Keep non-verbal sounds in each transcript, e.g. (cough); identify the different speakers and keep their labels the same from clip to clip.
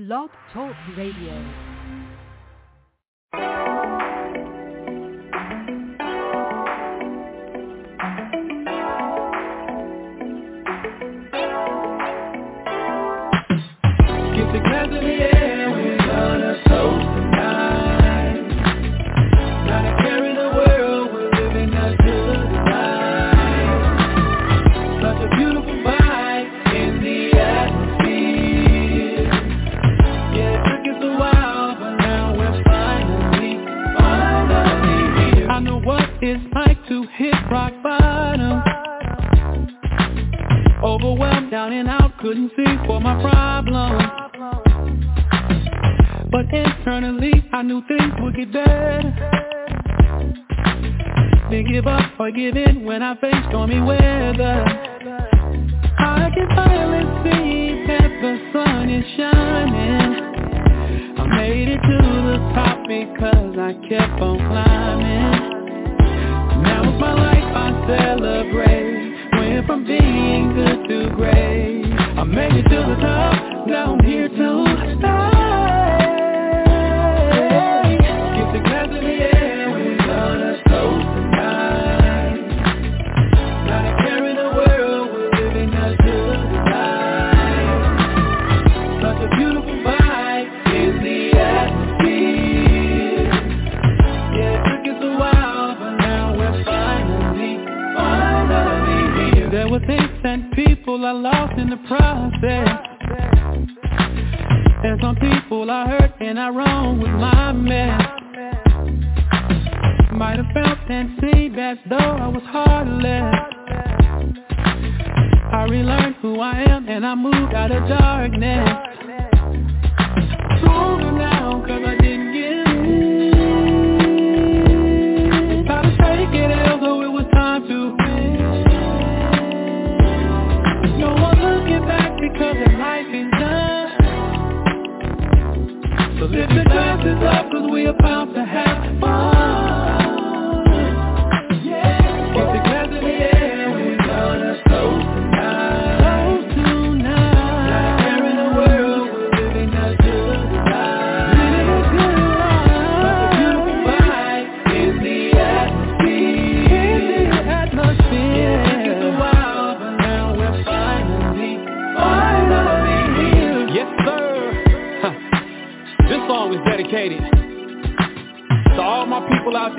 Speaker 1: Blog Talk Radio.
Speaker 2: Rock bottom. Overwhelmed, down and out, couldn't see for my problems. But internally, I knew things would get better. Didn't give up or give in when I faced stormy weather. I can finally see that the sun is shining. I made it to the top because I kept on climbing. My life celebrate. Went from being good to great. I made it to the top. Now I'm here to I lost in the process. And some people I hurt and I wronged with my mess. Might have felt and seemed as though I was heartless. I relearned who I am and I moved out of darkness. Stronger now cause I didn't give So lift the glasses up cause we about to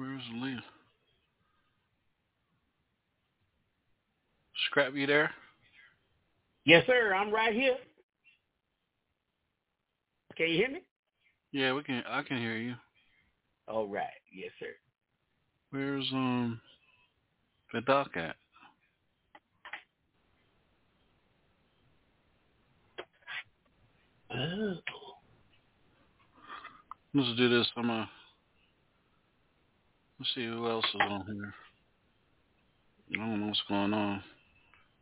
Speaker 3: Where's Leah? Scrap, you there?
Speaker 4: Yes, sir. I'm right here. Can you hear me?
Speaker 3: Yeah, we can. I can hear you.
Speaker 4: All right. Yes, sir.
Speaker 3: Where's um the doc at?
Speaker 4: Oh.
Speaker 3: Let's do this. I'm gonna let's see who else is on here. I don't know what's going on.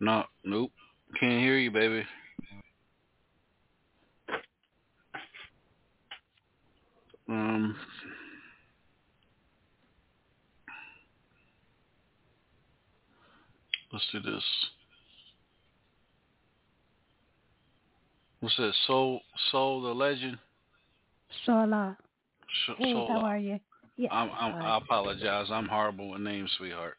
Speaker 3: No, nope. Can't hear you, baby. Um. Let's do this. What's that? Soul, Soul, the legend.
Speaker 5: Shola.
Speaker 3: Sh-
Speaker 5: Hey,
Speaker 3: Soul.
Speaker 5: how are you? Yeah,
Speaker 3: I'm, I'm,
Speaker 5: all
Speaker 3: I apologize. I'm horrible with names, sweetheart.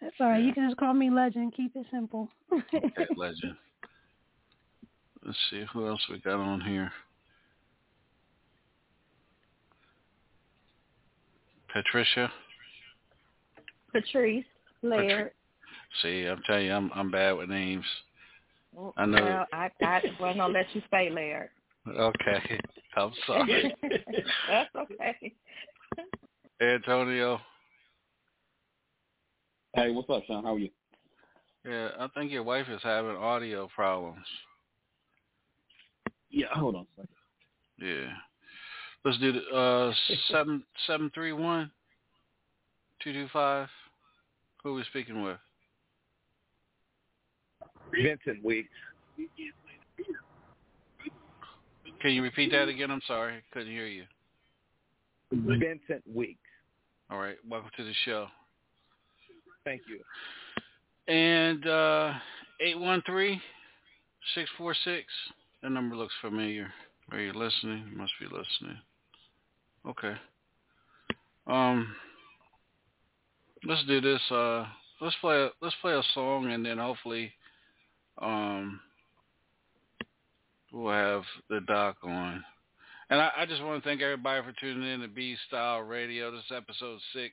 Speaker 5: That's all right.
Speaker 3: yeah.
Speaker 5: You can just call me Legend. Keep it simple.
Speaker 3: Okay, (laughs) legend. Let's see who else we got on here. Patricia.
Speaker 6: Patrice Laird.
Speaker 3: See, I'm telling you, I'm I'm bad with names. Well, I know.
Speaker 6: Well, I, I wasn't gonna let you say Laird.
Speaker 3: Okay, I'm sorry, (laughs)
Speaker 6: That's okay.
Speaker 3: Antonio.
Speaker 7: Hey, what's up, Sean? How are you?
Speaker 3: Yeah, I think your wife is having audio problems.
Speaker 7: Yeah, hold on a second.
Speaker 3: Yeah. Let's do the uh seven seven three one two two five. Who are we speaking with?
Speaker 7: Vincent Weeks.
Speaker 3: Can you repeat that again? I'm sorry, couldn't hear you.
Speaker 7: Vincent Weeks.
Speaker 3: All right, welcome to the show.
Speaker 7: Thank you.
Speaker 3: And uh eight one three six four six. That number looks familiar. Are you listening? You must be listening. Okay. Um let's do this. Uh let's play a let's play a song and then hopefully um we'll have the doc on. And I, I just want to thank everybody for tuning in to B Style Radio. This is episode six.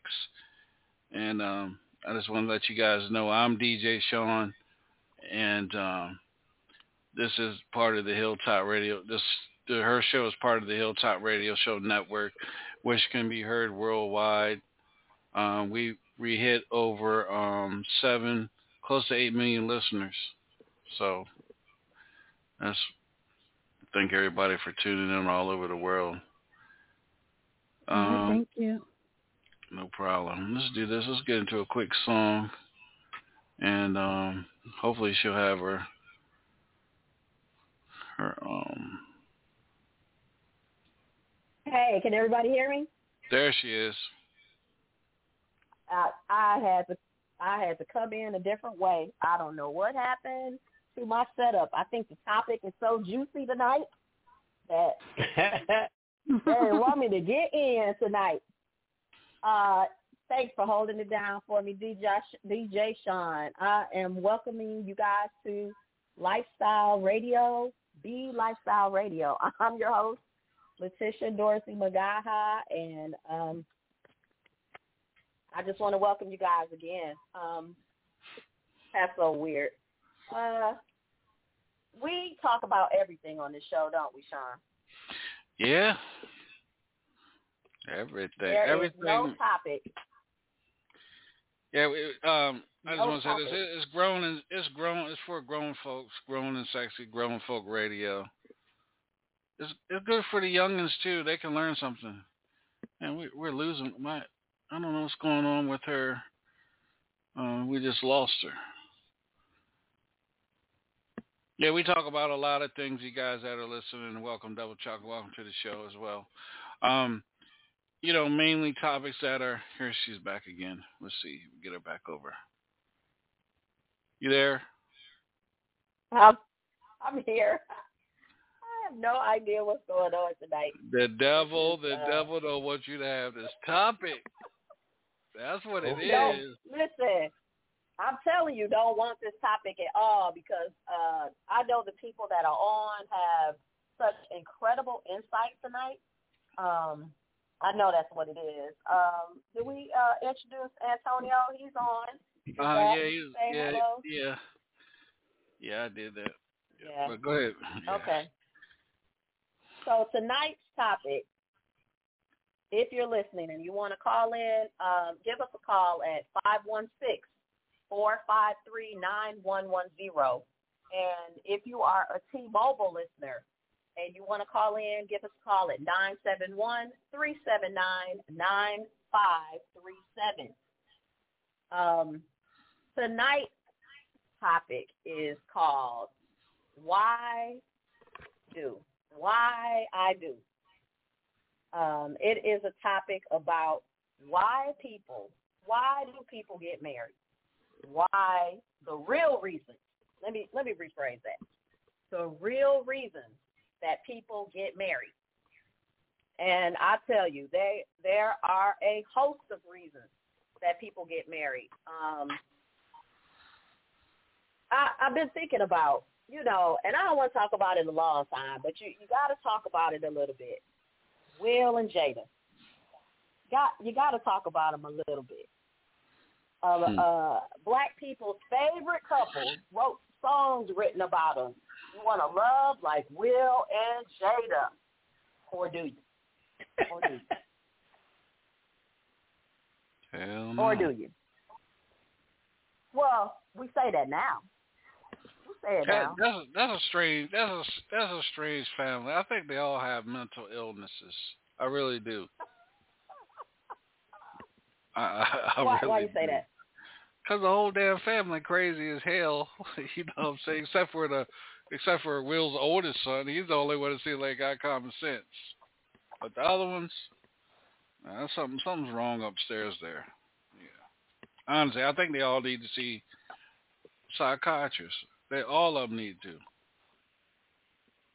Speaker 3: And um I just want to let you guys know I'm DJ Sean and um this is part of the Hilltop Radio this the, her show is part of the Hilltop Radio Show Network, which can be heard worldwide. Um, we we hit over um, seven, close to eight million listeners. So that's thank everybody for tuning in all over the world. Um,
Speaker 5: Thank you.
Speaker 3: no problem. Let's do this. Let's get into a quick song, and um, hopefully she'll have her her um.
Speaker 8: Hey, can everybody hear me?
Speaker 3: There she is.
Speaker 8: I, I had to I had to come in a different way. I don't know what happened to my setup. I think the topic is so juicy tonight that (laughs) they want me to get in tonight. Uh, thanks for holding it down for me, DJ DJ Sean. I am welcoming you guys to Lifestyle Radio, Be Lifestyle Radio. (laughs) I'm your host, Letitia Dorsey Magaha, and um, I just want to welcome you guys again. Um, that's so weird. Uh, we talk about everything on this show, don't we, Sean?
Speaker 3: Yeah. Everything.
Speaker 8: There
Speaker 3: Everything.
Speaker 8: no topic.
Speaker 3: Yeah, we, um, I just
Speaker 8: No
Speaker 3: want to say this. It- it's grown and it's grown. It's for grown folks, grown and sexy, grown folk radio. It's it's good for the youngins too. They can learn something. And we we're losing my. I don't know what's going on with her. Uh, we just lost her. Yeah, we talk about a lot of things. You guys that are listening, welcome, Double Chocolate. Welcome to the show as well. Um, you know, mainly topics that are here. She's back again. Let's see, get her back over. You there?
Speaker 8: I'm, I'm here. I have no idea what's going on tonight.
Speaker 3: The devil, the
Speaker 8: Uh,
Speaker 3: devil don't want you to have this topic. That's what it is.
Speaker 8: Don't, listen, I'm telling you, don't want this topic at all because uh, I know the people that are on have such incredible insight tonight. Um, I know that's what it is. Um, did we uh, introduce Antonio? He's on.
Speaker 3: Uh, yeah, yeah,
Speaker 8: hello?
Speaker 3: yeah, yeah. I did that.
Speaker 8: Yeah.
Speaker 3: But go ahead. (laughs) Yeah.
Speaker 8: Okay. So tonight's topic, if you're listening and you want to call in, um, give us a call at 516-453-9110. And if you are a T-Mobile listener and you want to call in, give us a call at 971-379-9537. Um, tonight's topic is called Why Do? Why I Do. Um, it is a topic about why people, why do people get married? Why the real reason. Let me let me rephrase that. The real reason that people get married. And I tell you, they there are a host of reasons that people get married. Um, I, I've been thinking about, you know, and I don't want to talk about it a long time, but you you got to talk about it a little bit. Will and Jada, got you got to talk about them a little bit. Uh,
Speaker 3: Hmm.
Speaker 8: uh, black people's favorite couple wrote songs written about them. You want to love like Will and Jada, or do you? Or do you? (laughs)
Speaker 3: Hell no.
Speaker 8: Or do you? Well, we say that now. We Say it
Speaker 3: That,
Speaker 8: now.
Speaker 3: that's a, that's a strange that's a that's a strange family. I think they all have mental illnesses. I really do. I, I, I
Speaker 8: Why,
Speaker 3: really
Speaker 8: why you say
Speaker 3: do.
Speaker 8: that?
Speaker 3: Cause the whole damn family crazy as hell. (laughs) you know what I'm saying? Except for the, except for Will's oldest son, he's the only one that seems like got common sense. But the other ones, uh, something something's wrong upstairs there. Yeah. Honestly, I think they all need to see psychiatrists. They all of them need to.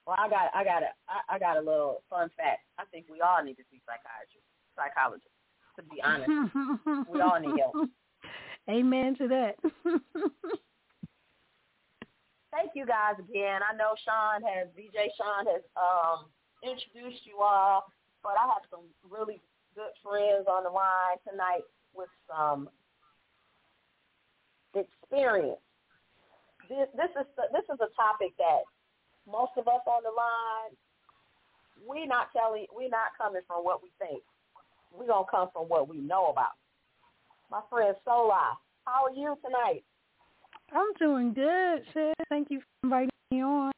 Speaker 8: Well, I got, I got a, I, I got a little fun fact. I think we all need to see psychiatrists, psychologists. To be honest, (laughs) we all need help.
Speaker 5: Amen to that. (laughs)
Speaker 8: Thank you guys again. I know Sean has, DJ Sean has um, introduced you all, but I have some really good friends on the line tonight with some experience. This, this is this is a topic that most of us on the line we not telling we not coming from what we think. We're gonna come from what we know about. My friend Sola, how are you tonight?
Speaker 5: I'm doing good, sis. Thank you for inviting me on.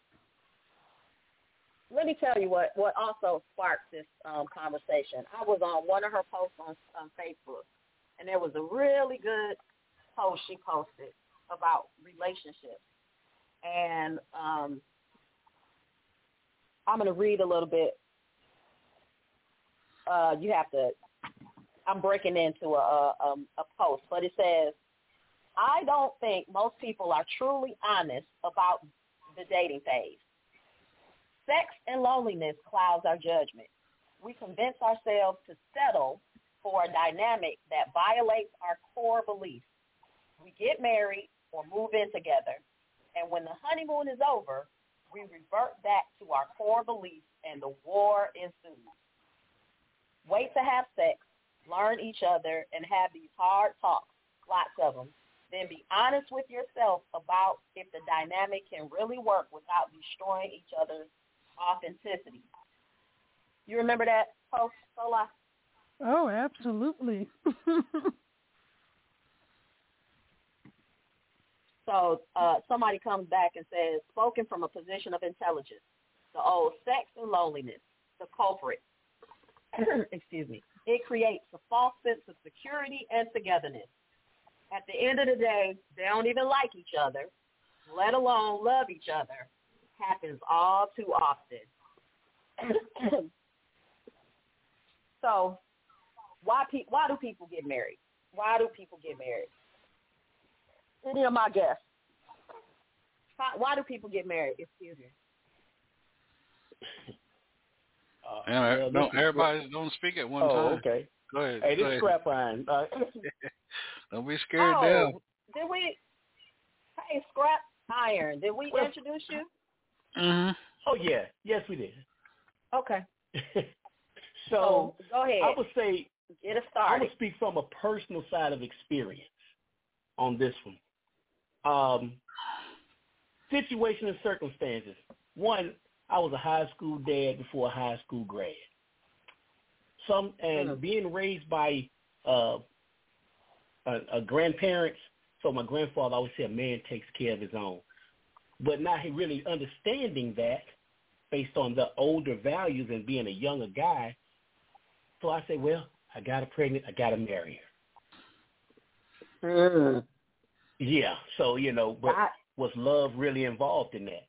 Speaker 8: let me tell you what what also sparked this um, conversation. I was on one of her posts on, on Facebook, and there was a really good post she posted about relationships, and um, I'm going to read a little bit. Uh, you have to. I'm breaking into a, a um, a post, but it says, "I don't think most people are truly honest about the dating phase." Sex and loneliness clouds our judgment. We convince ourselves to settle for a dynamic that violates our core beliefs. We get married or move in together, and when the honeymoon is over, we revert back to our core beliefs and the war ensues. Wait to have sex, learn each other, and have these hard talks, lots of them. Then be honest with yourself about if the dynamic can really work without destroying each other's authenticity. You remember that post, Sola?
Speaker 5: Oh, absolutely. (laughs)
Speaker 8: So uh, somebody comes back and says, spoken from a position of intelligence, the old sex and loneliness, the culprit. (clears throat) Excuse me. It creates a false sense of security and togetherness. At the end of the day, they don't even like each other, let alone love each other. Happens all too often. (clears throat) so, why pe- why do people get married? Why do people get married? Any of my guests. Why, why do people get married? Excuse me.
Speaker 4: Uh,
Speaker 3: Yeah,
Speaker 4: well,
Speaker 3: no,
Speaker 4: this is
Speaker 3: everybody don't speak at one
Speaker 4: scrap- Oh,
Speaker 3: time.
Speaker 4: okay.
Speaker 3: Go ahead.
Speaker 4: Hey,
Speaker 3: go
Speaker 4: this is
Speaker 3: ahead.
Speaker 4: scrap iron. Uh, (laughs)
Speaker 3: Don't be scared
Speaker 8: oh,
Speaker 3: now.
Speaker 8: did we? Hey, Scrap Iron. Did we
Speaker 4: Well-
Speaker 8: introduce you?
Speaker 3: hmm
Speaker 4: oh yeah, yes we did.
Speaker 8: Okay. (laughs)
Speaker 4: so
Speaker 8: Oh, go ahead.
Speaker 4: I would say
Speaker 8: Get us
Speaker 4: I would speak from a personal side of experience on this one. Um, situation and circumstances. One, I was a high school dad before a high school grad. Some and
Speaker 8: Mhm.
Speaker 4: being raised by uh, a, a grandparents. So my grandfather always said, "A man takes care of his own," but not he really understanding that based on the older values and being a younger guy. So I said, "Well, I got her pregnant. I got to marry her."
Speaker 8: Mm.
Speaker 4: Yeah. So you know, but
Speaker 8: I-
Speaker 4: was love really involved in that?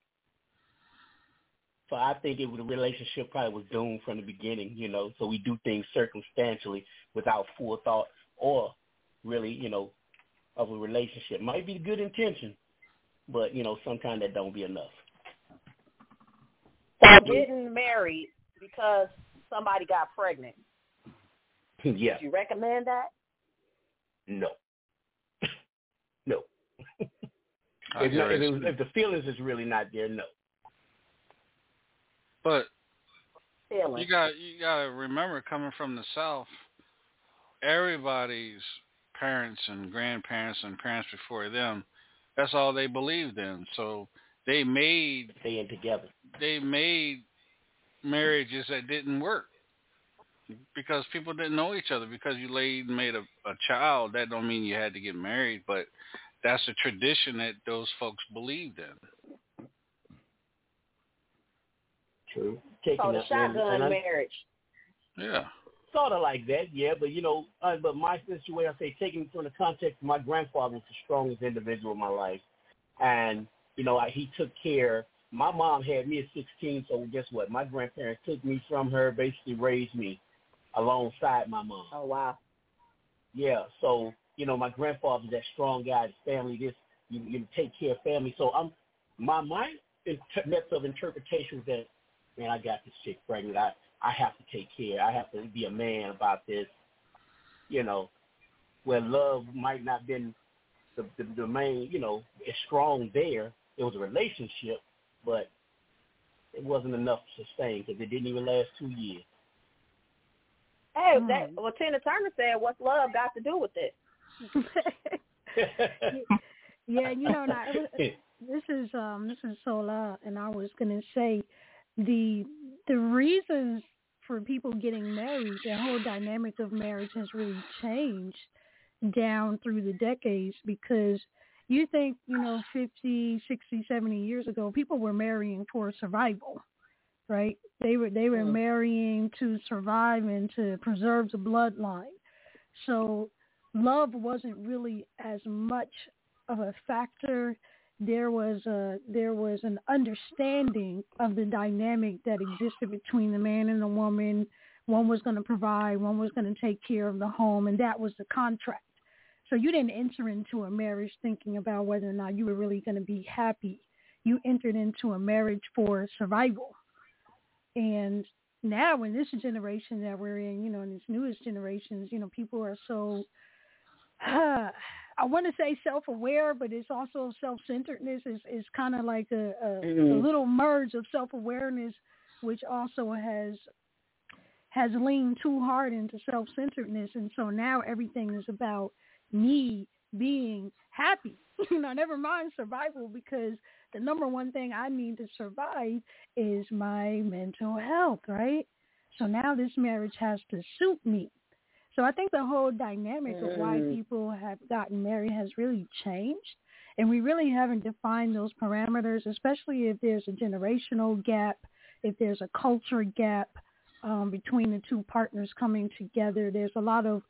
Speaker 4: So I think it was the relationship probably was doomed from the beginning, you know. So we do things circumstantially without full thought or really, you know, of a relationship. Might be good intention, but you know, sometimes that don't be enough.
Speaker 8: So getting married because somebody got pregnant. (laughs)
Speaker 4: yeah.
Speaker 8: Would you recommend that?
Speaker 4: No. (laughs) no. If, not, if,
Speaker 3: ready
Speaker 4: it
Speaker 3: to
Speaker 4: was,
Speaker 3: speak.
Speaker 4: if the feelings is really not there, no.
Speaker 3: But
Speaker 8: Feeling.
Speaker 3: you got you got to remember, coming from the South, everybody's parents and grandparents and parents before them, that's all they believed in. So they made
Speaker 4: Staying together.
Speaker 3: they made marriages that didn't work because people didn't know each other. Because you laid and made a, a child, that don't mean you had to get married, but that's a tradition that those folks believed in.
Speaker 4: True. Taking
Speaker 8: called a shotgun
Speaker 4: and I-
Speaker 8: marriage.
Speaker 3: Yeah.
Speaker 4: Sort of like that, yeah. But you know, uh, but my situation, I say, taking it from the context, my grandfather was the strongest individual in my life, and you know, I, he took care. My mom had me at 16, so guess what? My grandparents took me from her, basically raised me alongside my mom.
Speaker 8: Oh wow.
Speaker 4: Yeah, so you know, my grandfather's that strong guy. The family, this you you take care of family. So I'm my my inter- method of interpretation was that man, I got this chick pregnant. I I have to take care. I have to be a man about this. You know, where love might not been the the, the main, you know, as strong there. It was a relationship, but it wasn't enough to sustain because it didn't even last two years.
Speaker 8: Hey,
Speaker 5: Hmm.
Speaker 8: that well Tina Turner said, "What's love got to do with it?" (laughs) (laughs)
Speaker 5: yeah, you know, now, this is um this is Sola, and I was gonna say the the reasons for people getting married, the whole dynamic of marriage has really changed down through the decades because you think, you know, 50, 60, 70 years ago, people were marrying for survival, right? They were they were
Speaker 8: Mm.
Speaker 5: marrying to survive and to preserve the bloodline. So love wasn't really as much of a factor. There was a there was an understanding of the dynamic that existed between the man and the woman. One was going to provide, one was going to take care of the home, and that was the contract. So you didn't enter into a marriage thinking about whether or not you were really going to be happy. You entered into a marriage for survival. And now in this generation that we're in, you know, in this newest generations, you know, people are so (sighs) uh, I want to say self-aware, but it's also self-centeredness. is is kind of like a, a, a
Speaker 4: Mhm.
Speaker 5: little merge of self-awareness, which also has has leaned too hard into self-centeredness, and so now everything is about me being happy. (laughs) You know, never mind survival, because the number one thing I need to survive is my mental health, right? So now this marriage has to suit me. So I think the whole dynamic of why
Speaker 8: Mm.
Speaker 5: people have gotten married has really changed. And we really haven't defined those parameters, especially if there's a generational gap, if there's a culture gap um, between the two partners coming together. There's a lot of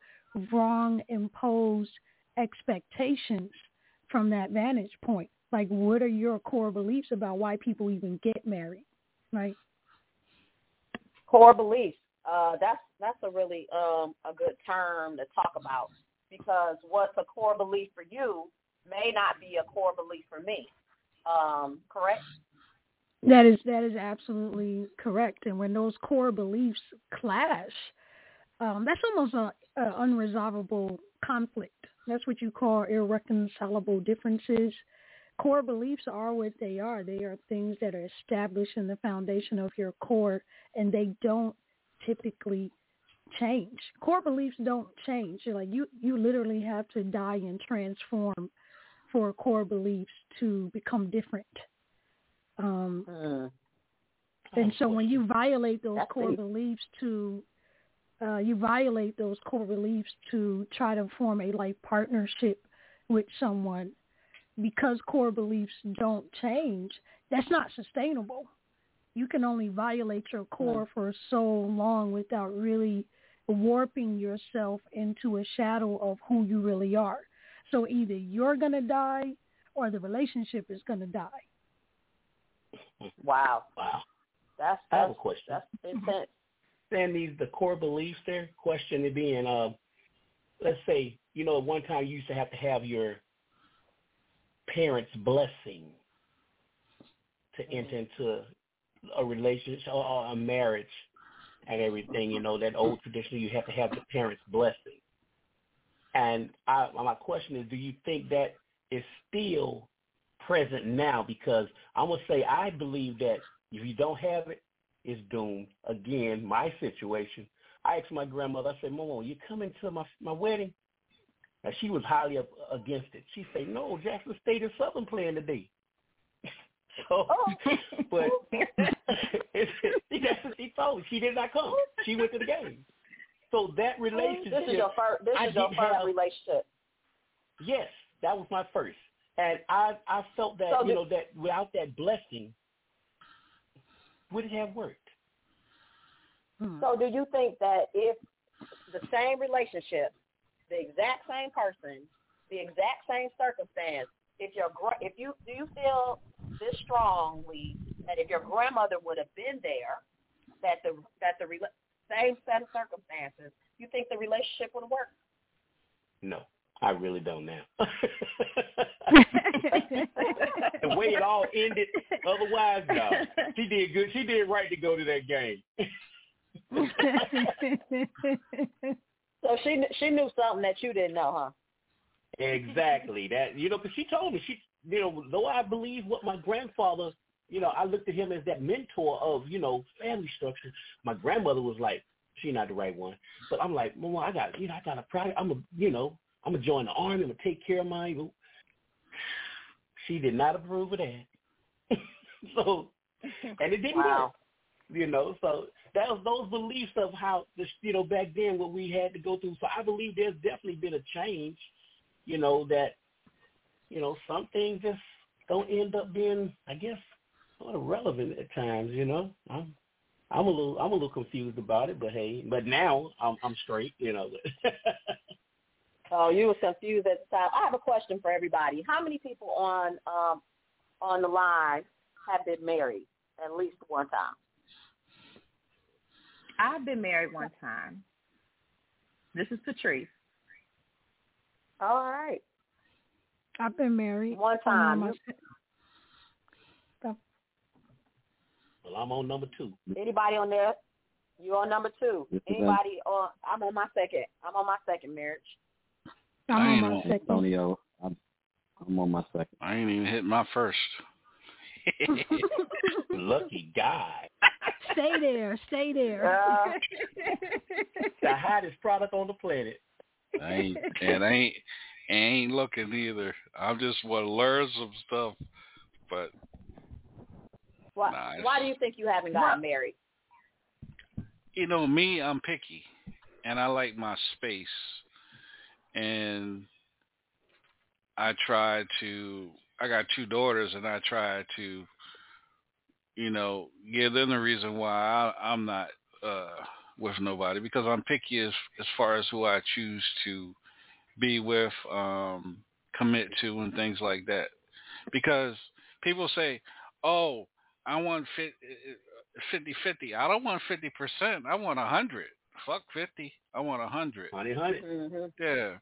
Speaker 5: wrong imposed expectations from that vantage point. Like, what are your core beliefs about why people even get married, right?
Speaker 8: core beliefs. Uh, that's that's a really um, a good term to talk about because what's a core belief for you may not be a core belief for me. Um, correct?
Speaker 5: That is that is absolutely correct. And when those core beliefs clash, um, that's almost a, a unresolvable conflict. That's what you call irreconcilable differences. Core beliefs are what they are. They are things that are established in the foundation of your core, and they don't typically change. Core beliefs don't change. You're like you, you literally have to die and transform for core beliefs to become different. Um,
Speaker 8: Mm.
Speaker 5: and so when you violate those
Speaker 8: That's
Speaker 5: core
Speaker 8: deep.
Speaker 5: beliefs to uh, you violate those core beliefs to try to form a life partnership with someone because core beliefs don't change, that's not sustainable. You can only violate your core for so long without really warping yourself into a shadow of who you really are. So either you're going to die or the relationship is going to die.
Speaker 8: Wow,
Speaker 4: Wow.
Speaker 8: that's
Speaker 4: I have a
Speaker 8: that's
Speaker 4: question.
Speaker 8: that's (laughs) intense.
Speaker 4: Saying these the core beliefs there. Question it being, uh, let's say you know at one time you used to have to have your parents' blessing to enter into a relationship or a marriage and everything. You know that old tradition you have to have the parents' blessing. And I, my question is, do you think that is still present now? Because I'm gonna say I believe that if you don't have it, it's doomed. Again, my situation. I asked my grandmother. I said, "Mama, you coming to my my wedding?" And she was highly up against it. She said, "No, Jackson State and Southern playing today." (laughs) so,
Speaker 8: Oh. (laughs)
Speaker 4: but (laughs) that's what she told me. She did not come. She went to the game. So that relationship.
Speaker 8: This is your first. This
Speaker 4: I
Speaker 8: is your first
Speaker 4: have-
Speaker 8: relationship.
Speaker 4: Yes, that was my first, and I I felt that
Speaker 8: So
Speaker 4: you
Speaker 8: the-
Speaker 4: know that without that blessing, would it have worked?
Speaker 5: Hmm.
Speaker 8: So do you think that if the same relationship, the exact same person, the exact same circumstance, if your gra- if you do you feel this strongly that if your grandmother would have been there, that the that the rela- same set of circumstances, you think the relationship would have worked?
Speaker 4: No, I really don't now. (laughs) the way it all ended, otherwise, no. She did good. She did right to go to that game. (laughs)
Speaker 8: So she she knew something that you didn't know, huh?
Speaker 4: Exactly. That you know, because she told me she, you know, though I believe what my grandfather, you know, I looked at him as that mentor of you know family structure. My grandmother was like, she not the right one, but I'm like, Mama, I got, you know, I got a pride. I'm a, you know, I'm gonna join the army. I'm gonna take care of my. She did not approve of that. (laughs) so, and it didn't
Speaker 8: Wow.
Speaker 4: work. You know, so that was those beliefs of how this, you know, back then what we had to go through. So I believe there's definitely been a change. You know that, you know, some things just don't end up being, I guess, sort of relevant at times. You know, I'm, I'm a little, I'm a little confused about it, but hey, but now I'm, I'm straight. You know. (laughs)
Speaker 8: Oh, you were confused at the time. I have a question for everybody. How many people on um on the line have been married at least one time?
Speaker 6: I've been married one time. This is Patrice.
Speaker 8: All right.
Speaker 5: I've been married.
Speaker 8: One
Speaker 5: I'm on
Speaker 8: time.
Speaker 5: my
Speaker 8: You-
Speaker 4: well, I'm on number two.
Speaker 8: Anybody on there? You on number two?
Speaker 9: This is
Speaker 8: Anybody on? I'm on my second. I'm on my second marriage.
Speaker 5: I'm
Speaker 3: I
Speaker 5: on my second.
Speaker 9: Antonio. I'm, I'm on my second.
Speaker 3: I ain't even hit my first. (laughs) (laughs)
Speaker 4: Lucky guy.
Speaker 5: Stay there. Stay there.
Speaker 8: Uh,
Speaker 4: The hottest product on the planet.
Speaker 3: I ain't and I ain't ain't looking either. I'm just want to learn some stuff, but
Speaker 8: why,
Speaker 3: Nice.
Speaker 8: why do you think you haven't gotten married?
Speaker 3: you know me, I'm picky, and I like my space, and I try to. I got two daughters, and I try to, you know, give them the reason why I, I'm not uh with nobody because I'm picky as as far as who I choose to be with, um, commit to, and things like that. Because people say, "Oh, I want fit, 50-50. I don't want 50%. I want 100. Fuck 50. I want 100.
Speaker 4: Honey, honey.
Speaker 8: hmm
Speaker 3: Yeah.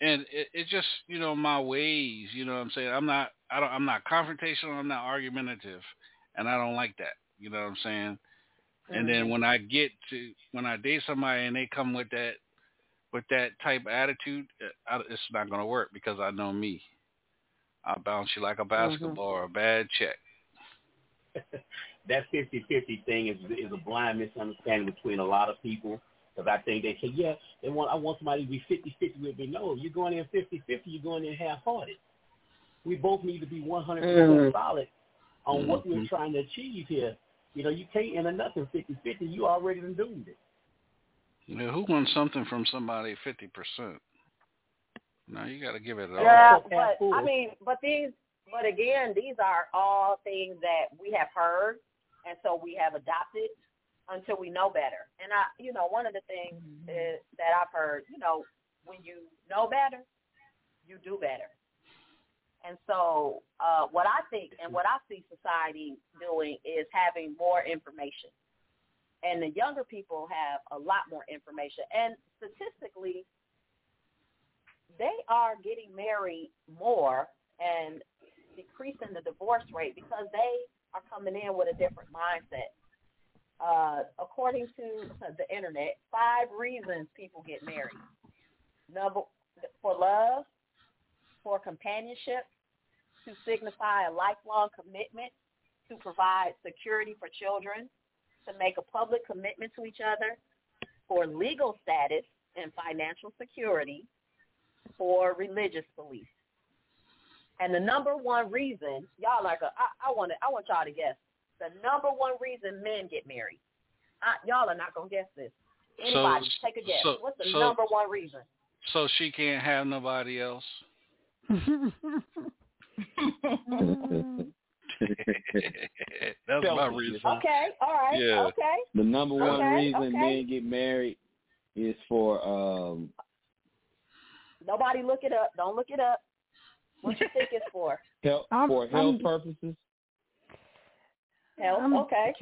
Speaker 3: And it, it just, you know, my ways, you know what I'm saying? I'm not I don't I'm not confrontational, I'm not argumentative. And I don't like that. You know what I'm saying? And then when I get to when I date somebody and they come with that with that type of attitude, uh, I, it's not going to work because I know me. I'll bounce you like a basketball or a bad check. (laughs)
Speaker 4: that 50-50 thing is is a blind misunderstanding between a lot of people. Because I think they say, yeah, they want I want somebody to be 50-50 with me. No, you're going in 50-50, you're going in half-hearted. We both need to be 100%
Speaker 8: Mhm.
Speaker 4: solid on what we're
Speaker 3: Mhm.
Speaker 4: trying to achieve here. You know, you can't enter nothing 50-50. You already done doomed it.
Speaker 3: Yeah, who wants something from somebody fifty percent? No, you got to give it all.
Speaker 8: Yeah, but I mean, but these, but again, these are all things that we have heard, and so we have adopted until we know better. And I, you know, one of the things is, that I've heard, you know, when you know better, you do better. And so, uh, what I think and what I see society doing is having more information. And the younger people have a lot more information. And statistically, they are getting married more and decreasing the divorce rate because they are coming in with a different mindset. Uh, according to the internet, five reasons people get married. Number for love, for companionship, to signify a lifelong commitment, to provide security for children, to make a public commitment to each other, for legal status and financial security, for religious beliefs. And the number one reason, y'all like, a, I, I want to, I want y'all to guess the number one reason men get married. I, y'all are not gonna guess this. Anybody, take a guess.
Speaker 3: so-
Speaker 8: What's the
Speaker 3: so-
Speaker 8: number one reason?
Speaker 3: So she can't have nobody else. (laughs) (laughs) (laughs) That's my reason.
Speaker 8: Okay, all right,
Speaker 3: Yeah.
Speaker 8: okay.
Speaker 9: The number one
Speaker 8: Okay,
Speaker 9: reason
Speaker 8: okay.
Speaker 9: men get married is for um
Speaker 8: Nobody look it up. Don't look it up. What you think it's for? (laughs)
Speaker 9: health
Speaker 5: I'm-
Speaker 9: for health
Speaker 5: I'm-
Speaker 9: purposes.
Speaker 8: Health.
Speaker 5: I'm-
Speaker 8: Okay.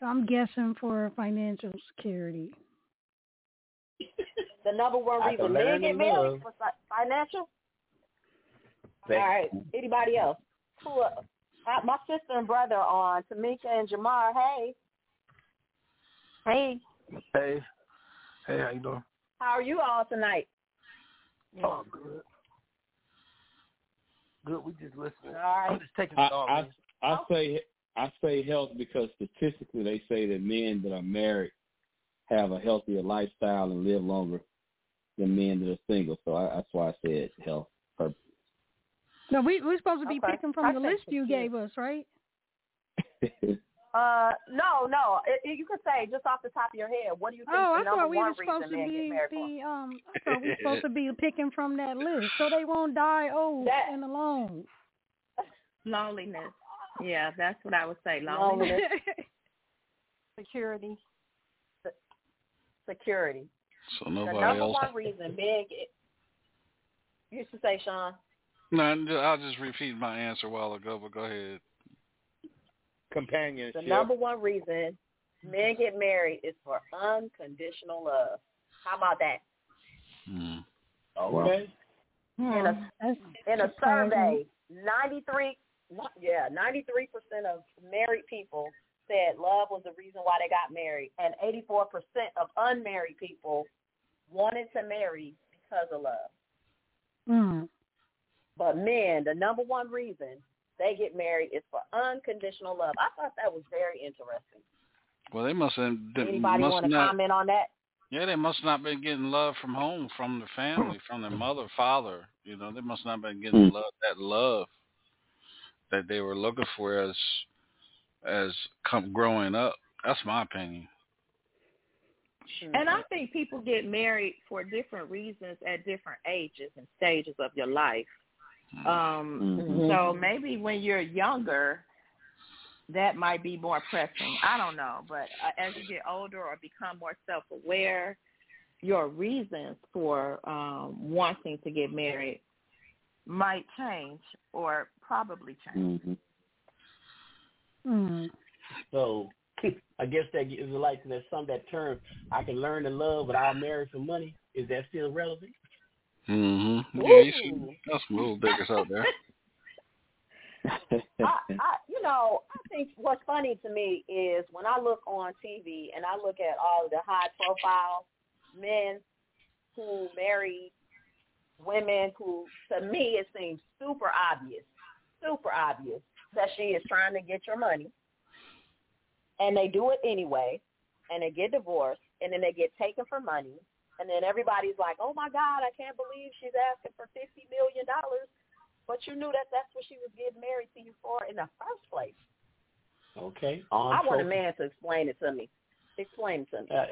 Speaker 5: I'm guessing for financial security. (laughs)
Speaker 8: The number one reason men get married
Speaker 4: love.
Speaker 8: for financial.
Speaker 4: Thank-
Speaker 8: All right. Anybody else? Who? My sister and brother on Tamika and Jamar. Hey. Hey.
Speaker 10: Hey. Hey, how you doing?
Speaker 8: How are you all tonight?
Speaker 10: Oh, good. Good. We just listening.
Speaker 8: All right.
Speaker 10: I'm just taking it all
Speaker 9: I,
Speaker 10: in.
Speaker 9: I oh. say I say health because statistically they say that men that are married have a healthier lifestyle and live longer than men that are single. So I, that's why I said health purposes.
Speaker 5: No, we we're supposed to be
Speaker 8: Okay.
Speaker 5: picking from
Speaker 8: I
Speaker 5: the list you
Speaker 8: security.
Speaker 5: gave us, right? (laughs)
Speaker 8: Uh, no, no. It, it- you could say just off the top of your head. What do you think
Speaker 5: Oh,
Speaker 8: the
Speaker 5: I thought we were supposed to be,
Speaker 8: married for?
Speaker 5: be um I (laughs) thought we were supposed to be picking from that list so they won't die old
Speaker 8: That-
Speaker 5: and alone. (laughs)
Speaker 6: Loneliness. Yeah, that's what I would say. Loneliness.
Speaker 8: Loneliness.
Speaker 6: Security.
Speaker 8: Security.
Speaker 3: So
Speaker 8: The
Speaker 3: nobody
Speaker 8: number
Speaker 3: else.
Speaker 8: one reason men get. You used to say, Sean.
Speaker 3: No, I'll just repeat my answer a while ago, but go ahead.
Speaker 7: Companionship.
Speaker 8: The number one reason men get married is for unconditional love. How about that?
Speaker 3: Hmm.
Speaker 4: Okay.
Speaker 8: In a
Speaker 5: That's
Speaker 8: in a survey, ninety three, yeah, ninety three percent of married people said love was the reason why they got married, and eighty four percent of unmarried people wanted to marry because of love.
Speaker 5: Hmm.
Speaker 8: But men, the number one reason they get married is for unconditional love. I thought that was very interesting.
Speaker 3: Well, they must have. They
Speaker 8: Anybody
Speaker 3: must
Speaker 8: want to
Speaker 3: not,
Speaker 8: comment on that?
Speaker 3: Yeah, they must not been getting love from home, from the family, from their mother, father. You know, they must not been getting
Speaker 9: Hmm.
Speaker 3: love, that love that they were looking for as as come growing up. That's my opinion.
Speaker 6: And I think people get married for different reasons at different ages and stages of your life. Um,
Speaker 9: Mhm.
Speaker 6: So maybe when you're younger, that might be more pressing. I don't know, but uh, as you get older or become more self-aware, your reasons for um, wanting to get married might change or probably change.
Speaker 9: Mhm.
Speaker 5: Hmm.
Speaker 4: So I guess that is like that some that term I can learn to love, but I'll marry for money. Is that still relevant?
Speaker 3: Mm-hmm. Yeah, you see, that's some little diggers out there. (laughs) (laughs)
Speaker 8: I, I, you know, I think what's funny to me is when I look on TV and I look at all of the high profile men who marry women who, to me, it seems super obvious, super obvious that she is trying to get your money. And they do it anyway, and they get divorced, and then they get taken for money. And then everybody's like, oh my God, I can't believe she's asking for $50 million. But you knew that that's what she was getting married to you for in the first place.
Speaker 4: Okay.
Speaker 8: I
Speaker 4: Arm
Speaker 8: want a man to explain it to me. Explain it to me.
Speaker 4: Uh,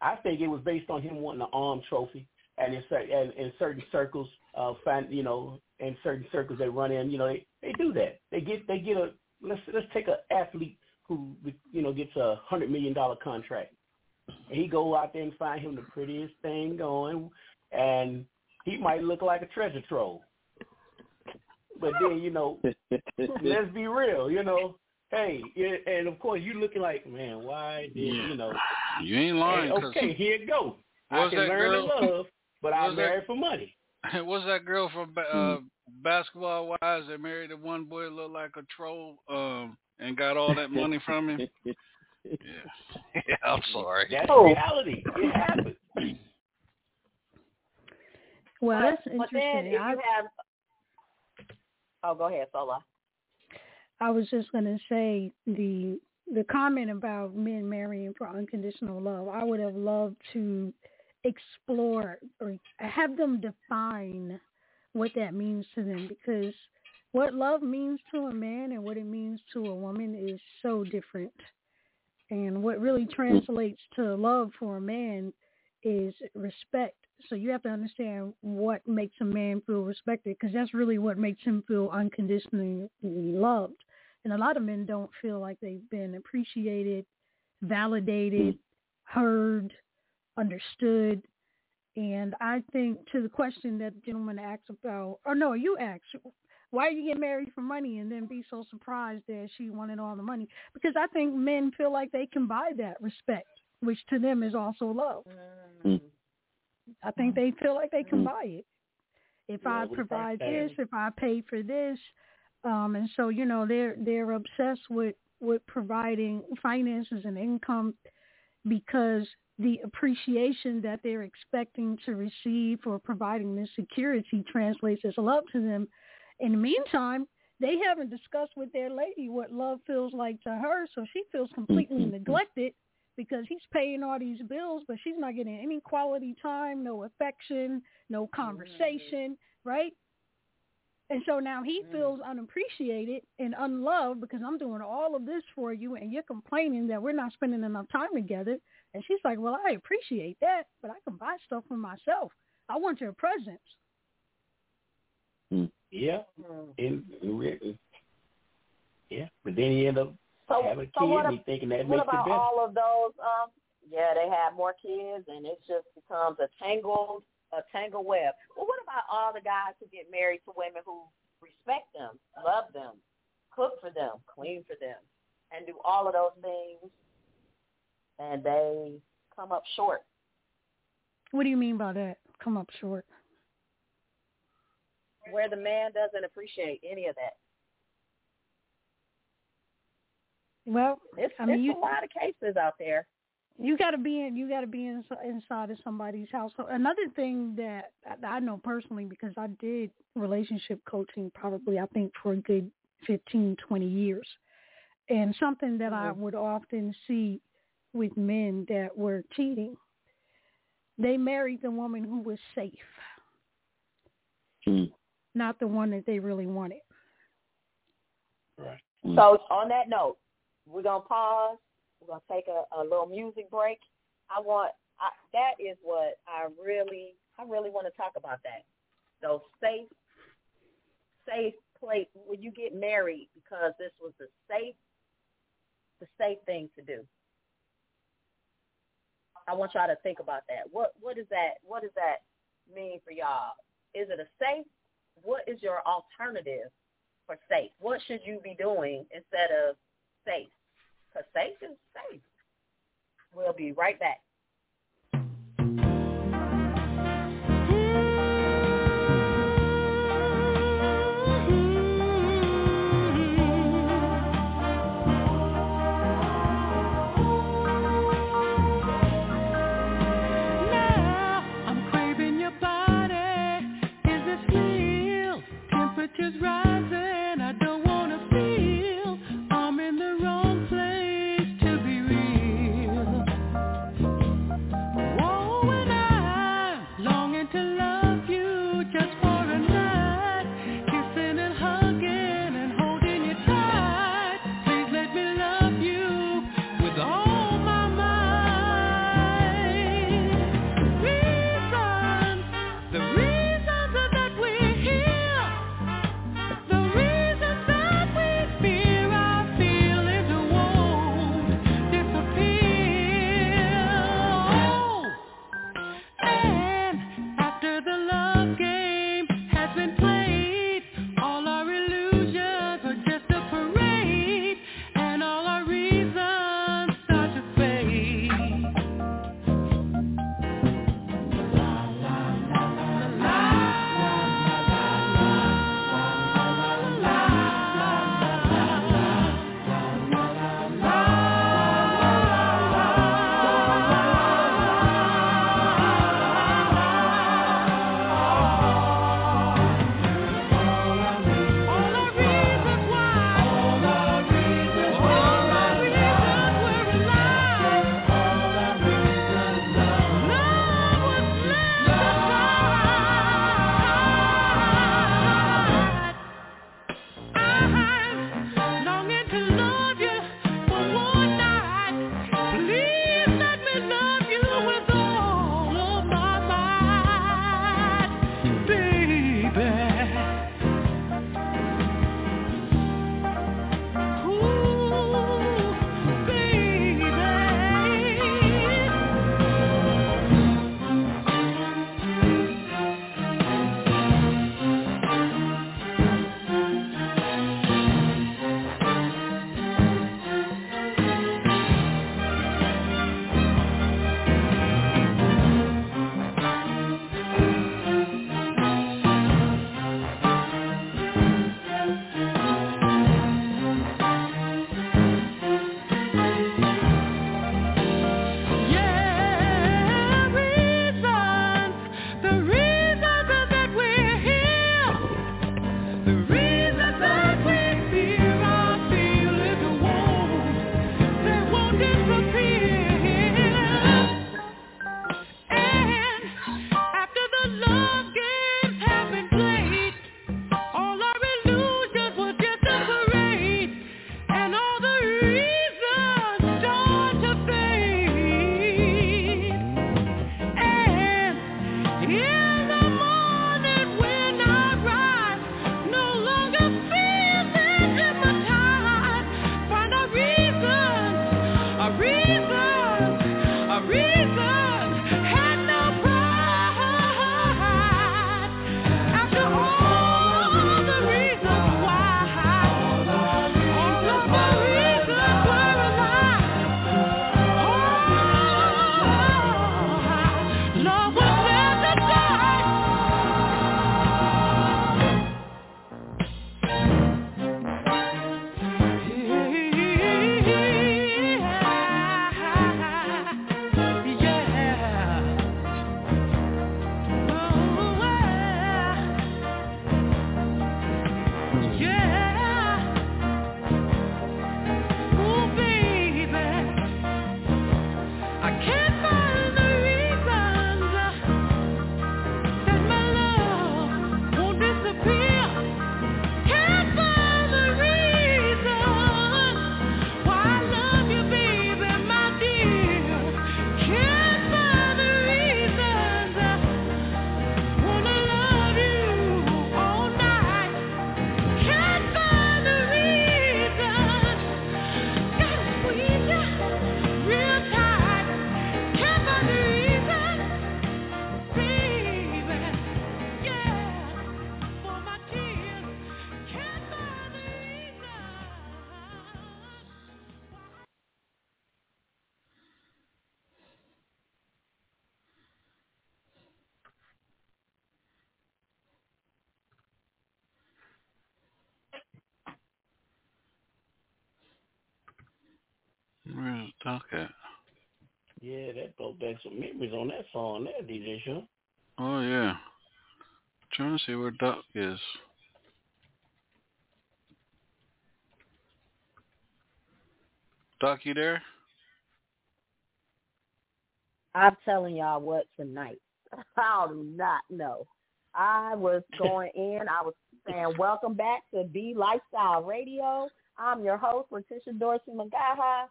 Speaker 4: I think it was based on him wanting an arm trophy, and in, cer- and in certain circles, uh, find you know, in certain circles they run in, you know, they they do that. They get they get a let's let's take an athlete who you know gets a hundred million dollar contract. And he go out there and find him the prettiest thing going, and he might look like a treasure trove. But then you know, (laughs) let's be real, you know. Hey, and of course you looking like, man, why did you know?
Speaker 3: You ain't lying.
Speaker 4: Hey,
Speaker 3: 'cause
Speaker 4: okay, here it go. I can
Speaker 3: that
Speaker 4: learn
Speaker 3: girl-
Speaker 4: to love, but I
Speaker 3: was that-
Speaker 4: marry for money. (laughs)
Speaker 3: What's that girl from ba- uh, Basketball Wives that married the one boy that looked like a troll um, and got all that money from him? (laughs) Yeah. (laughs) yeah I'm sorry.
Speaker 4: That's
Speaker 8: Oh.
Speaker 4: reality. It happens.
Speaker 5: Well,
Speaker 8: but,
Speaker 5: that's
Speaker 8: but then
Speaker 5: interesting.
Speaker 8: if you have, oh, go ahead, Sola.
Speaker 5: I was just gonna say the the comment about men marrying for unconditional love. I would have loved to explore or have them define what that means to them because what love means to a man and what it means to a woman is so different. And what really translates to love for a man is respect. So you have to understand what makes a man feel respected because that's really what makes him feel unconditionally loved. And a lot of men don't feel like they've been appreciated, validated, heard, understood. And I think to the question that the gentleman asked about, or no, you asked, why you get married for money and then be so surprised that she wanted all the money? Because I think men feel like they can buy that respect, which to them is also love.
Speaker 8: Mm-hmm.
Speaker 5: I think they feel like they can
Speaker 9: Mm.
Speaker 5: buy it. If
Speaker 4: Yeah,
Speaker 5: I provide this, if I pay for this, um, and so you know they're they're obsessed with with providing finances and income because the appreciation that they're expecting to receive for providing this security translates as love to them. In the meantime, they haven't discussed with their lady what love feels like to her, so she feels completely
Speaker 9: Mhm.
Speaker 5: neglected because he's paying all these bills, but she's not getting any quality time, no affection, no conversation, right? And so now he feels unappreciated and unloved because I'm doing all of this for you and you're complaining that we're not spending enough time together. And she's like, well, I appreciate that, but I can buy stuff for myself. I want your presence.
Speaker 4: Yeah.
Speaker 8: Mm.
Speaker 4: In, in re- yeah. But then he end up
Speaker 8: So,
Speaker 4: having a
Speaker 8: so
Speaker 4: kid
Speaker 8: what,
Speaker 4: and he thinking that
Speaker 8: what
Speaker 4: makes it
Speaker 8: about
Speaker 4: better.
Speaker 8: all of those? Um, yeah, they have more kids, and it just becomes a tangled, a tangled web. Well, what about all the guys who get married to women who respect them, love them, cook for them, clean for them, and do all of those things, and they come up short?
Speaker 5: What do you mean by that? Come up short.
Speaker 8: Where the man doesn't appreciate any of that.
Speaker 5: Well,
Speaker 8: It's,
Speaker 5: I mean,
Speaker 8: it's
Speaker 5: you-
Speaker 8: a lot of cases out there.
Speaker 5: you got to be in you got to be in, inside of somebody's household another thing that I- i know personally because i did relationship coaching probably i think for a good fifteen twenty years and something that i would often see with men that were cheating they married the woman who was safe
Speaker 9: Mm.
Speaker 5: Not the one that they really wanted
Speaker 4: Right.
Speaker 9: Mm.
Speaker 8: So on that note, we're gonna pause. We're gonna take a, a little music break. I want I, that is what I really I really want to talk about that. Those safe safe place when you get married because this was the safe the safe thing to do. I want y'all to think about that. What what does that what does that mean for y'all? Is it a safe? What is your alternative for safe? What should you be doing instead of safe? Because safe is safe. We'll be right back.
Speaker 3: Okay.
Speaker 4: Yeah, that brought back some memories on that song there, DJ Sean.
Speaker 3: Oh yeah. Trying to see where Doc is. Doc, you there?
Speaker 8: I'm telling y'all what tonight. (laughs) I do not know. I was (laughs) going in. I was saying, welcome back to BE Lifestyle Radio. I'm your host, Letitia Dorsey Magaha.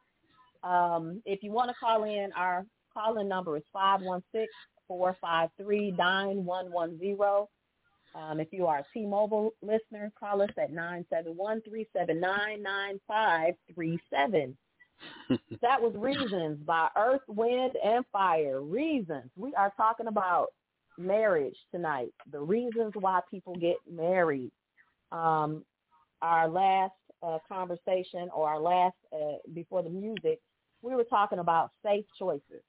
Speaker 8: Um, if you want to call in, our call-in number is 516-453-9110. Um, if you are a T-Mobile listener, call us at 971-379-9537. (laughs) that was Reasons by Earth, Wind, and Fire. Reasons. We are talking about marriage tonight, the reasons why people get married. Um, our last uh, conversation or our last, uh, before the music, we were talking about safe choices.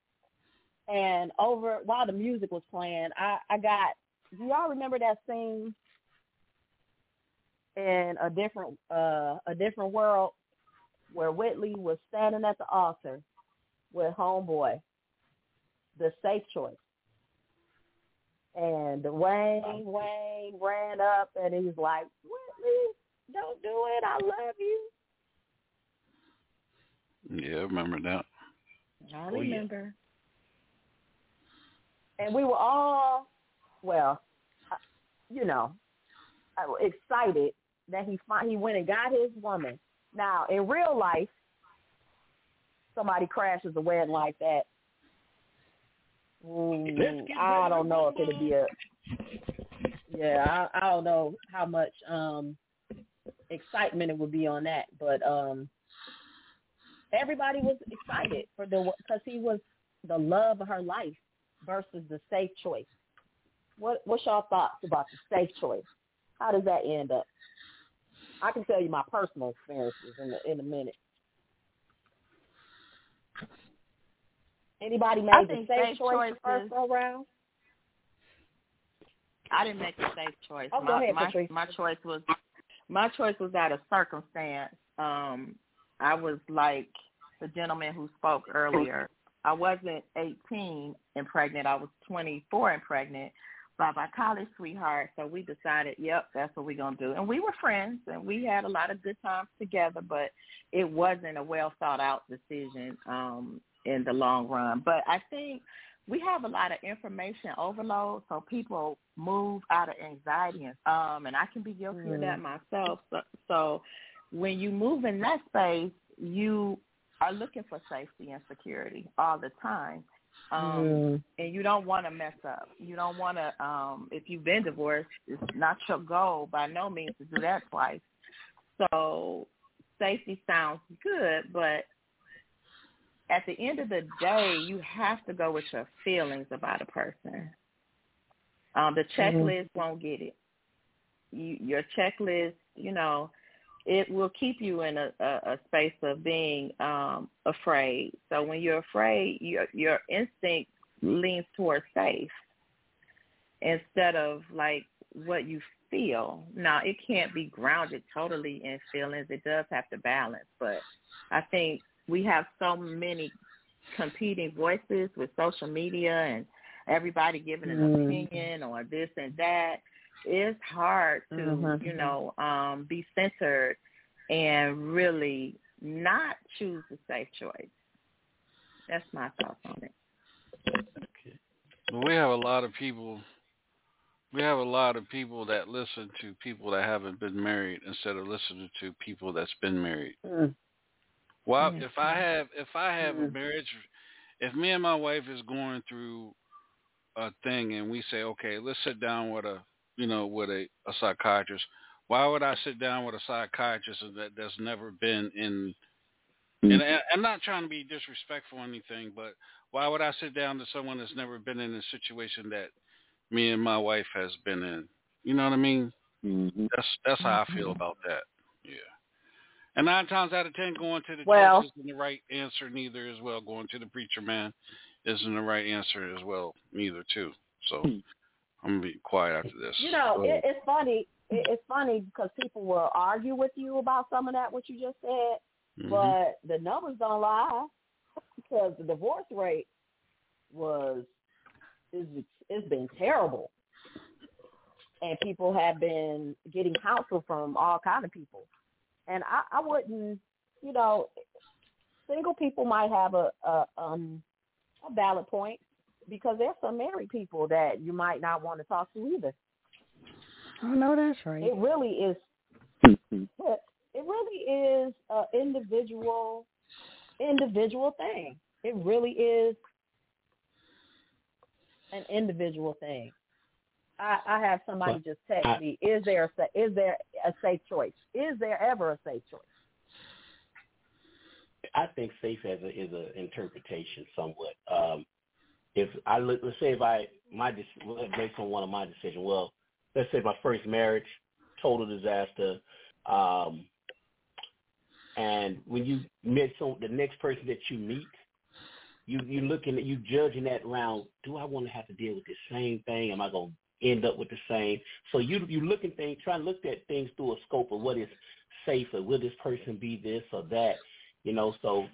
Speaker 8: And over, while the music was playing, I, I got, do y'all remember that scene in a different, uh, a different world where Whitley was standing at the altar with homeboy, the safe choice. And Wayne, Wayne ran up and he's like, Whitley, don't do it. I love you.
Speaker 3: Yeah, I remember that.
Speaker 8: I
Speaker 4: Oh, yeah.
Speaker 8: remember. And we were all, well, you know, uh, excited that he fi- he went and got his woman. Now, in real life, somebody crashes a wedding like that. mm, I don't know if it'll be a. Yeah, I, I don't know how much um excitement it would be on that, but um everybody was excited for the because he was the love of her life versus the safe choice. What what's y'all thoughts about the safe choice? How does that end up? I can tell you my personal experiences in the, in a minute. Anybody
Speaker 6: I
Speaker 8: made the safe
Speaker 6: safe
Speaker 8: choice the first
Speaker 6: choices-
Speaker 8: go round?
Speaker 6: I didn't make the safe choice.
Speaker 8: Oh, go
Speaker 6: my,
Speaker 8: ahead,
Speaker 6: my,
Speaker 8: Patrice.
Speaker 6: my choice was my choice was out of circumstance. Um, I was like the gentleman who spoke earlier. I wasn't 18 and pregnant. I was 24 and pregnant by my college sweetheart. So we decided, yep, that's what we're gonna do. And we were friends, and we had a lot of good times together. But it wasn't a well thought out decision um, in the long run. But I think we have a lot of information overload, so people move out of anxiety, and, um, and I can be guilty of that myself. So, so when you move in that space, you are looking for safety and security all the time. Um,
Speaker 8: Mm.
Speaker 6: and you don't want to mess up. You don't want to, um, if you've been divorced, it's not your goal by no means to do that twice. So safety sounds good, but at the end of the day, you have to go with your feelings about a person. Um, the checklist won't get it. You, your checklist, you know, it will keep you in a, a, a space of being um, afraid. So when you're afraid, your your instinct leans towards safe instead of like what you feel. Now it can't be grounded totally in feelings. It does have to balance, but I think we have so many competing voices with social media and everybody giving an
Speaker 8: Mm.
Speaker 6: opinion or this and that. It's hard to,
Speaker 8: Mhm.
Speaker 6: you know, um, be centered and really not choose the safe choice. That's my thoughts on it.
Speaker 3: But we have a lot of people. We have a lot of people that listen to people that haven't been married instead of listening to people that's been married.
Speaker 8: Mm.
Speaker 3: Well,
Speaker 6: Yeah.
Speaker 3: if I have if I have a
Speaker 8: Mm.
Speaker 3: marriage, if me and my wife is going through a thing and we say, okay, let's sit down with a you know with a, a psychiatrist. Why would I sit down with a psychiatrist that that's never been in? And I- I'm not trying to be disrespectful or anything, but why would I sit down to someone that's never been in a situation that me and my wife has been in? You know what I mean?
Speaker 9: Mm-hmm.
Speaker 3: That's that's how I feel about that. Yeah. And nine times out of ten, going to the
Speaker 8: Well-
Speaker 3: church isn't the right answer neither as well. Going to the preacher man isn't the right answer as well neither too. So
Speaker 9: Hmm.
Speaker 3: I'm gonna be quiet after this.
Speaker 8: You know, it, it's funny. It, it's funny because people will argue with you about some of that what you just said,
Speaker 3: Mhm.
Speaker 8: but the numbers don't lie. because the divorce rate was is it's been terrible, and people have been getting counsel from all kind of people, and I, I wouldn't, you know, single people might have a, a um a valid point because there's some married people that you might not want to talk to either.
Speaker 5: Oh no, that's right.
Speaker 8: It really is. It really is a individual individual thing. It really is an individual thing. I, I have somebody just text me: Is there a is there a safe choice? Is there ever a safe choice?
Speaker 4: I think safe as a is an interpretation somewhat. Um, if I look, let's say if I my based on one of my decisions, well, let's say my first marriage, total disaster, um, and when you meet the next person that you meet, you you looking at you judging that round. Do I want to have to deal with the same thing? Am I going to end up with the same? So you you looking things, trying to look at things through a scope of what is safer. Will this person be this or that? You know, so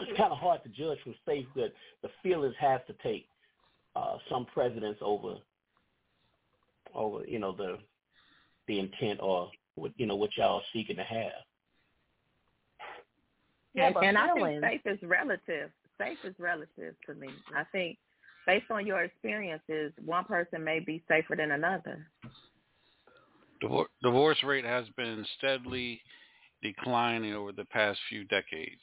Speaker 4: it's kind of hard to judge from safe, but the feelings have to take uh, some precedence over over you know the the intent or what you know what y'all seeking to have.
Speaker 8: Yeah,
Speaker 6: and
Speaker 8: but
Speaker 6: and I think safe is relative. Safe is relative to me. I think based on your experiences, one person may be safer than another.
Speaker 3: Divor- divorce rate has been steadily declining over the past few decades.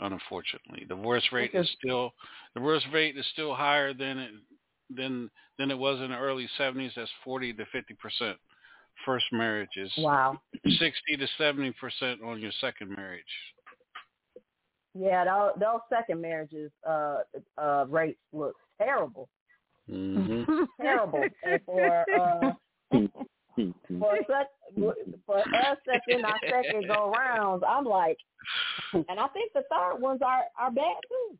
Speaker 3: Unfortunately, the divorce rate is still the divorce rate is still higher than it than than it was in the early '70s. That's 40 to 50 percent. First marriage is
Speaker 8: Wow.
Speaker 3: 60 to 70 percent on your second marriage.
Speaker 8: Yeah, those, those second marriages uh uh rates look terrible.
Speaker 3: Mm-hmm.
Speaker 8: Terrible. for uh (laughs) Mm-hmm. for such for us second our second go rounds, I'm like and I think the third ones are are bad too.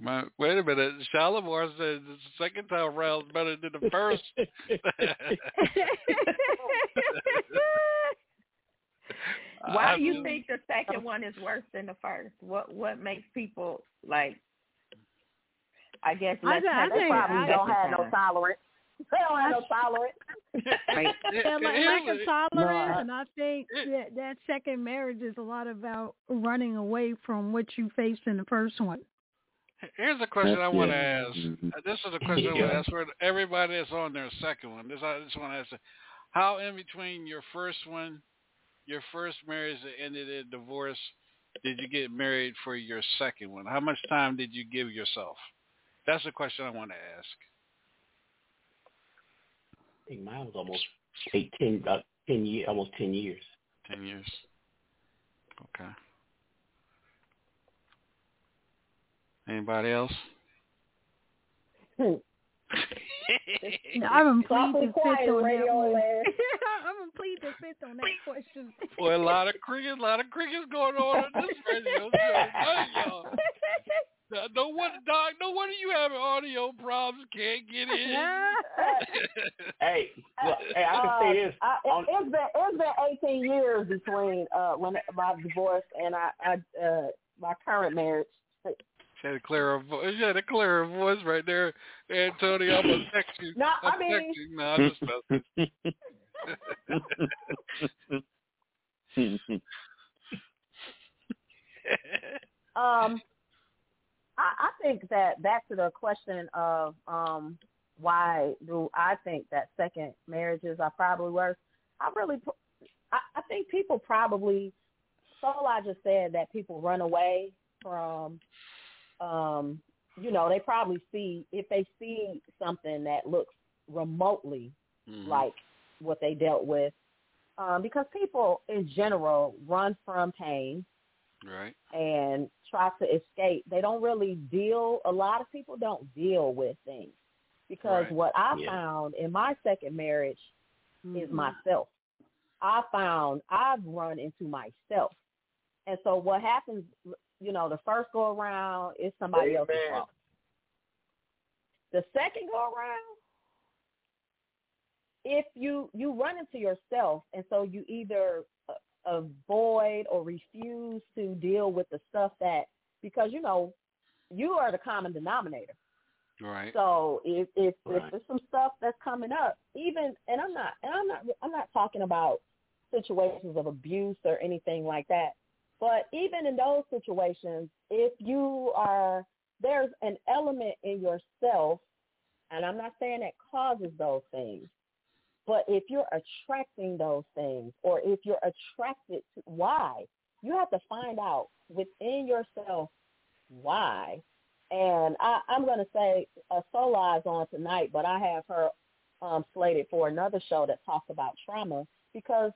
Speaker 3: My, wait a minute, Shalimar said the second time round better than the first. (laughs)
Speaker 6: Why
Speaker 3: I
Speaker 6: do you think the second one is worse than the first? What what makes people like? I guess
Speaker 5: I
Speaker 6: let's
Speaker 5: thi- I
Speaker 6: have
Speaker 8: They
Speaker 5: think-
Speaker 8: probably
Speaker 5: I-
Speaker 8: don't have no tolerance. They don't have no tolerance.
Speaker 6: Right. (laughs)
Speaker 5: Yeah, like, lack of
Speaker 3: Here's-
Speaker 5: tolerance,
Speaker 4: I-
Speaker 5: and I think that that second marriage is a lot about running away from what you faced in the first one.
Speaker 3: Here's a question I want to
Speaker 9: it.
Speaker 3: ask.
Speaker 9: Mhm.
Speaker 3: Uh, This is a question I want to ask for everybody that's on their second one. This I just want to ask: How in between your first one, your first marriage that ended in divorce, did you get married for your second one? How much time did you give yourself? That's the question I want to ask.
Speaker 4: I think mine was almost eight, ten, about ten years, almost ten years.
Speaker 3: Ten years. Okay. Anybody else?
Speaker 5: I'm gonna plead
Speaker 8: Awfully
Speaker 5: fifth on that one. (laughs) I'm gonna plead the fifth on that question.
Speaker 3: Boy, a lot of cricket, a lot of crickets going on in this radio show. Y'all. (laughs) Uh, No wonder, Doc. No wonder you having audio problems. Can't get in. (laughs)
Speaker 4: Hey, well, hey, I can say this.
Speaker 8: Uh, I,
Speaker 4: on-
Speaker 8: it, it's been it's been 18 years between uh when my divorce and I, I uh my current marriage.
Speaker 3: She had to clearer voice. She had to clear her voice right there. Antonio, I'm gonna text you.
Speaker 8: No, I
Speaker 3: I'm
Speaker 8: mean-
Speaker 3: you. No, I'm just (laughs) messing. (laughs)
Speaker 8: Um, I, I think that back to the question of um why do I think that second marriages are probably worse? I really, I, I think people probably. Sola just said that people run away from, um, you know, they probably see if they see something that looks remotely
Speaker 3: Mhm.
Speaker 8: like what they dealt with, um, because people in general run from pain
Speaker 3: right.
Speaker 8: and try to escape. They don't really deal. A lot of people don't deal with things because
Speaker 3: Right.
Speaker 8: what I
Speaker 4: Yeah.
Speaker 8: found in my second marriage is
Speaker 5: Mhm.
Speaker 8: myself. I found I've run into myself, and so what happens? You know, the first go around is somebody else's fault. The second go around, if you you run into yourself, and so you either uh, avoid or refuse to deal with the stuff that because you know you are the common denominator.
Speaker 3: Right.
Speaker 8: So if if,
Speaker 9: Right.
Speaker 8: if there's some stuff that's coming up, even and I'm not and I'm not I'm not talking about situations of abuse or anything like that. But even in those situations, if you are there's an element in yourself, and I'm not saying that causes those things, but if you're attracting those things or if you're attracted to why, you have to find out within yourself why. And I, I'm going to say uh, Sola is on tonight, but I have her um, slated for another show that talks about trauma because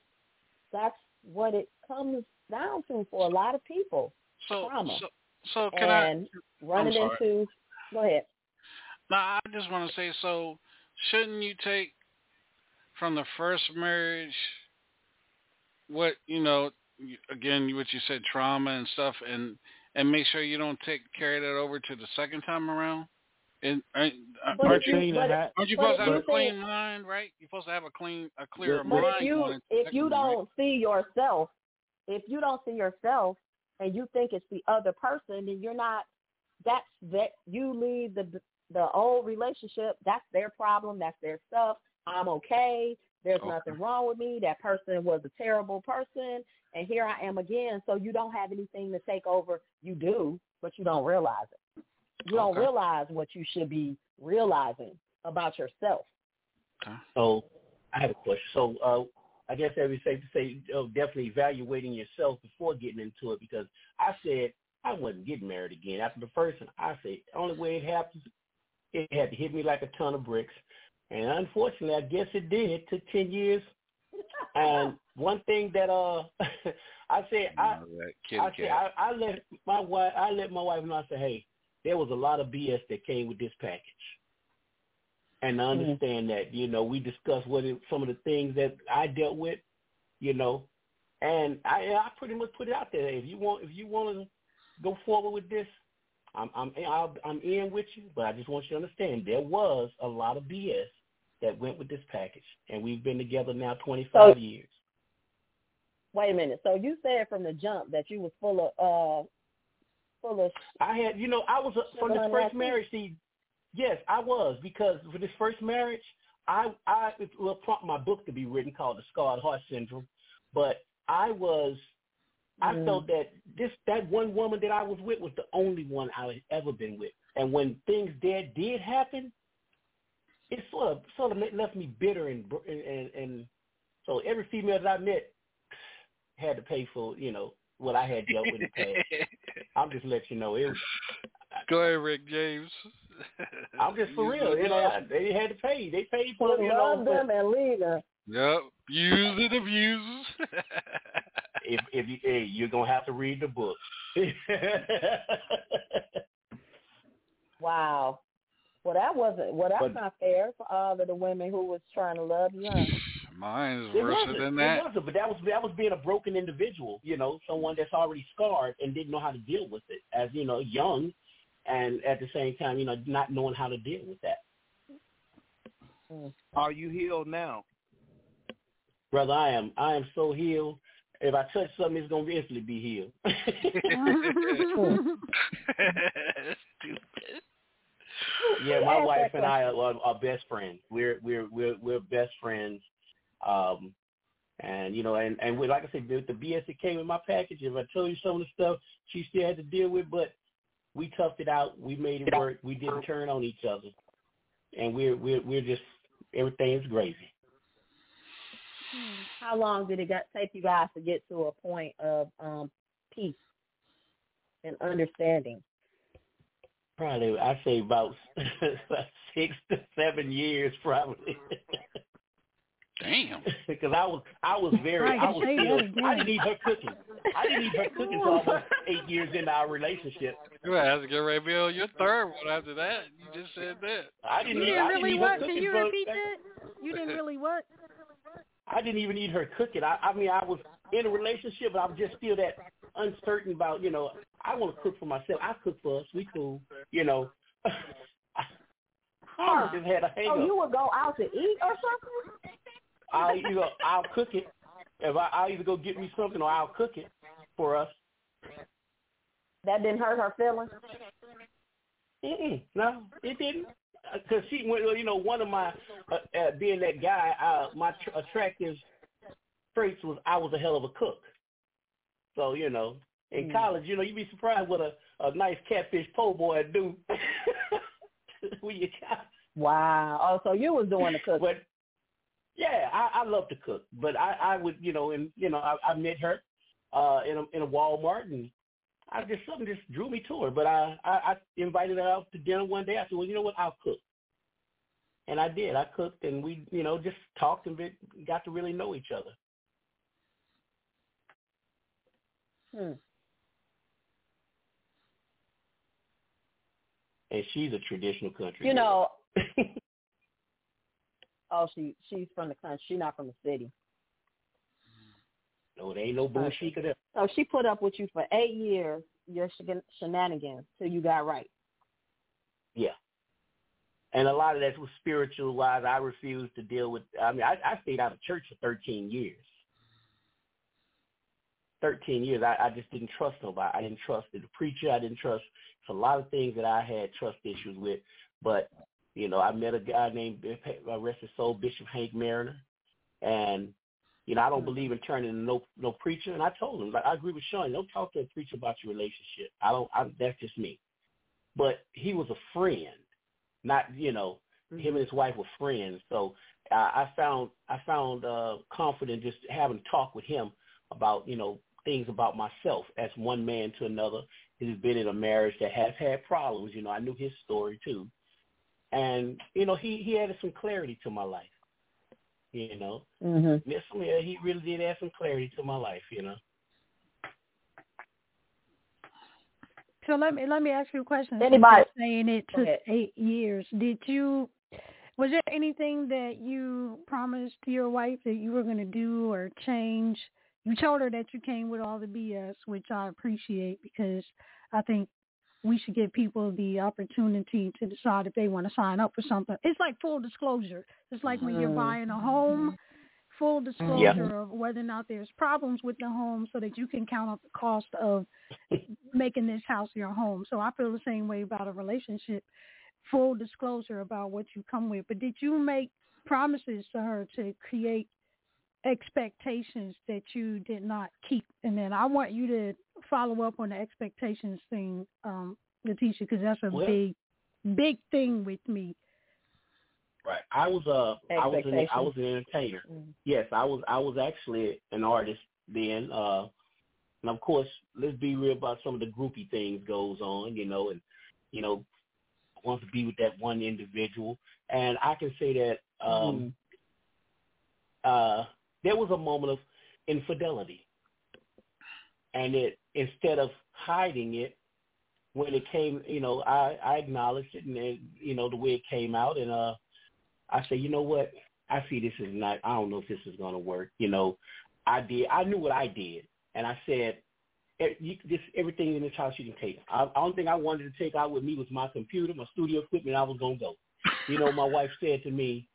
Speaker 8: that's what it comes down to for a lot of people.
Speaker 3: So,
Speaker 8: trauma.
Speaker 3: so, so can I?
Speaker 8: and running
Speaker 3: I'm sorry.
Speaker 8: into, go ahead.
Speaker 3: No, I just want to say, so shouldn't you take from the first marriage what you know? Again, what you said, trauma and stuff, and and make sure you don't take carry that over to the second time around. And
Speaker 8: uh,
Speaker 3: aren't,
Speaker 8: aren't
Speaker 3: you
Speaker 8: you, but,
Speaker 9: ha-
Speaker 3: aren't you supposed to have a clean
Speaker 8: think-
Speaker 3: mind, right? You're supposed to have a clean, a clear
Speaker 9: But
Speaker 8: But
Speaker 3: mind.
Speaker 8: if you
Speaker 3: going into the
Speaker 8: if you
Speaker 3: second one, right?
Speaker 8: don't see yourself, if you don't see yourself, and you think it's the other person, then you're not. That's that you leave the the old relationship. That's their problem. That's their stuff. I'm okay. There's
Speaker 3: Okay.
Speaker 8: nothing wrong with me. That person was a terrible person, and here I am again. So you don't have anything to take over. You do, but you don't realize it. You don't realize what you should be realizing about yourself.
Speaker 4: So I have a question. So uh, I guess that would be safe to say uh, definitely evaluating yourself before getting into it because I said I wasn't getting married again. After the first one, I said the only way it happens, it had to hit me like a ton of bricks. And unfortunately, I guess it did. It took 10 years. (laughs) And one thing that uh, (laughs) I said, I,
Speaker 3: You know, that kitty
Speaker 4: I said. I, I let my wife, I let my wife know. I said, hey, there was a lot of BS that came with this package, and I
Speaker 8: Mm.
Speaker 4: understand that. You know, we discussed what it, some of the things that I dealt with. You know, and I, I pretty much put it out there. If you want, if you want to go forward with this, I'm, I'm, I'll, I'm in with you. But I just want you to understand there was a lot of BS that went with this package, and we've been together now 25
Speaker 8: So-
Speaker 4: years.
Speaker 8: Wait a minute. So you said from the jump that you was full of uh full of
Speaker 4: I had, you know, I was a, from this first marriage. See, yes, I was because for this first marriage, I, I it will prompt my book to be written called The Scarred Heart Syndrome. But I was, I
Speaker 8: Mm.
Speaker 4: felt that this that one woman that I was with was the only one I had ever been with. And when things did did happen, it sort of sort of left me bitter and and and, and so every female that I met had to pay for you know what I had dealt with in the past. (laughs) I'm just letting you know it. Was,
Speaker 3: Go ahead, Rick James. (laughs)
Speaker 4: I'm just for real. You know. I, they had to pay. They paid for
Speaker 8: to
Speaker 4: it. You know,
Speaker 8: love them
Speaker 4: but
Speaker 8: and leave them.
Speaker 3: Yep. Use it, abuse. (laughs)
Speaker 4: if if you, hey, you're gonna have to read the book. (laughs)
Speaker 8: Wow. Well, that wasn't. Well, that's
Speaker 4: But-
Speaker 8: not fair for all of the women who was trying to love you. Huh? (laughs)
Speaker 3: Mine is
Speaker 4: it
Speaker 3: worse
Speaker 4: wasn't.
Speaker 3: than
Speaker 4: It wasn't. But that was that was being a broken individual. You know, someone that's already scarred and didn't know how to deal with it. As you know, young, and at the same time, you know, not knowing how to deal with that. Mm.
Speaker 7: Are you healed now?
Speaker 4: Brother, I am I am so healed. If I touch something, it's gonna instantly be healed. (laughs)
Speaker 3: Stupid.
Speaker 4: Yeah, my wife and I are, are, best friends. We're we're we're we're best friends. Um, and you know, and and we, like I said, the, the BS that came in my package. If I told you some of the stuff she still had to deal with, but we toughed it out. We made it work. We didn't turn on each other, and we're we're we're just everything's gravy.
Speaker 8: How long did it got, take you guys to get to a point of um peace and understanding?
Speaker 4: Probably I say about (laughs) six to seven years, probably.
Speaker 3: Damn. (laughs)
Speaker 4: because I was I was very
Speaker 5: Right,
Speaker 4: I was still. I didn't need her cooking. I didn't need her cooking for almost (laughs) eight years into our relationship.
Speaker 3: You have to get ready to be on your third one after that. You just said that.
Speaker 4: I didn't need
Speaker 5: didn't
Speaker 4: I didn't
Speaker 5: really
Speaker 4: need her
Speaker 5: what?
Speaker 4: cooking
Speaker 5: Can you repeat that? You didn't really what?
Speaker 4: I didn't even need her cooking. I, I mean I was in a relationship but I was just still that uncertain about, you know, I want to cook for myself. I cook for us, we cool. You know. (laughs) I just had a hang
Speaker 8: Oh, you would go out to eat or something?
Speaker 4: I'll you either I'll cook it. If I I'll either go get me something or I'll cook it for us.
Speaker 8: That didn't hurt her feelings.
Speaker 4: Mm-mm, no, it didn't. Because she, went, you know, one of my uh, uh, being that guy, uh, my tr- attractive traits was I was a hell of a cook. So you know, in
Speaker 8: Mm.
Speaker 4: college, you know, you'd be surprised what a, a nice catfish po' boy do. (laughs) when you
Speaker 8: Wow. Oh, so you was doing the cooking.
Speaker 4: but yeah, I, I love to cook, but I, I would, you know, and you know, I, I met her uh in a in a Walmart, and I just something just drew me to her. But I, I I invited her out to dinner one day. I said, well, you know what, I'll cook, and I did. I cooked, and we, you know, just talked and bit, got to really know each other.
Speaker 8: Hmm.
Speaker 4: And she's a traditional country.
Speaker 8: You know, (laughs) oh, she she's from the country. She's not from the city.
Speaker 4: No, there ain't no bullshit there.
Speaker 8: So she put up with you for eight years, your shen- shenanigans, till you got right.
Speaker 4: Yeah. And a lot of that was spiritual wise. I refused to deal with. I mean, I, I stayed out of church for 13 years. 13 years. I, I just didn't trust nobody. I didn't trust the preacher. I didn't trust. It's a lot of things that I had trust issues with. But you know, I met a guy named uh, rest his soul, Bishop Hank Mariner, and you know, I don't believe in turning to no no preacher. And I told him, like, I agree with Sean. Don't talk to a preacher about your relationship. I don't. I, that's just me. But he was a friend, not you know, him and his wife were friends. So I, I found I found uh, confident just having talk with him about you know things about myself as one man to another. He's been in a marriage that has had problems. You know, I knew his story too, and you know he he added some clarity to my life. You know,
Speaker 8: Mm-hmm.
Speaker 4: yes, yeah, he really did add some clarity to my life. You know.
Speaker 5: So let me let me ask you a question.
Speaker 8: Anybody-
Speaker 5: you're saying it
Speaker 8: Go
Speaker 5: took eight years. Did you? Was there anything that you promised your wife that you were going to do or change? You told her that you came with all the BS, which I appreciate because I think we should give people the opportunity to decide if they want to sign up for something. It's like full disclosure. It's like when you're
Speaker 8: Mhm.
Speaker 5: buying a home, full disclosure of whether or not there's problems with the home so that you can count up the cost of making this house your home. So I feel the same way about a relationship. Full disclosure about what you come with. But did you make promises to her to create expectations that you did not keep? And then I want you to follow up on the expectations thing, um, Letitia, because that's a
Speaker 4: Well-
Speaker 5: big, big thing with me.
Speaker 4: Right. I was uh I was an, I was an entertainer.
Speaker 8: Mhm.
Speaker 4: Yes, I was I was actually an artist then. Uh and of course, let's be real about some of the groupie things goes on, you know, and you know, wants to be with that one individual. And I can say that um uh there was a moment of infidelity. And it instead of hiding it when it came, you know, I, I acknowledged it and it, you know, the way it came out and uh I said, you know what? I see this is not. I don't know if this is going to work. You know, I did. I knew what I did, and I said, "Eh, you, this everything in this house you can take. I, the only thing I wanted to take out with me was my computer, my studio equipment. I was going to go. You know, my wife said to me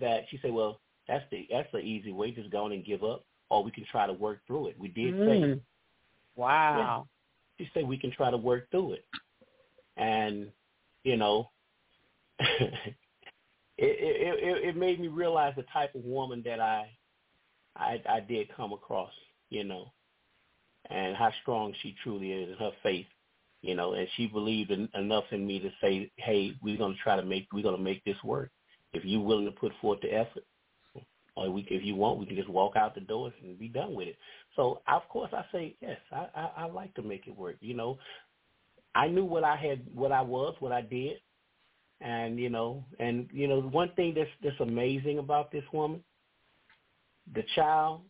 Speaker 4: that she said, well, that's the that's the easy way. Just go on and give up, or we can try to work through it. We did say
Speaker 8: Wow.
Speaker 4: she said we can try to work through it, and you know, (laughs) it, it it it made me realize the type of woman that I I I did come across, you know, and how strong she truly is in her faith, you know, and she believed in, enough in me to say, hey, we're gonna try to make we're gonna make this work. If you're willing to put forth the effort, or we if you want, we can just walk out the doors and be done with it. So of course I say yes, I, I I like to make it work. You know, I knew what I had, what I was, what I did, and you know, and you know, one thing that's that's amazing about this woman, the child,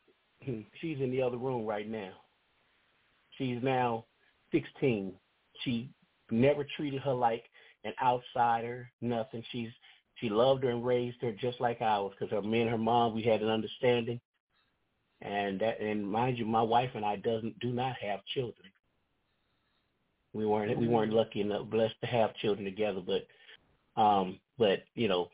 Speaker 4: hmm, she's in the other room right now. She's now 16. She never treated her like an outsider, nothing. She's she loved her and raised her just like I was, because her me and her mom we had an understanding, and that and mind you, my wife and I doesn't do not have children. We weren't we weren't lucky enough blessed to have children together, but um but you know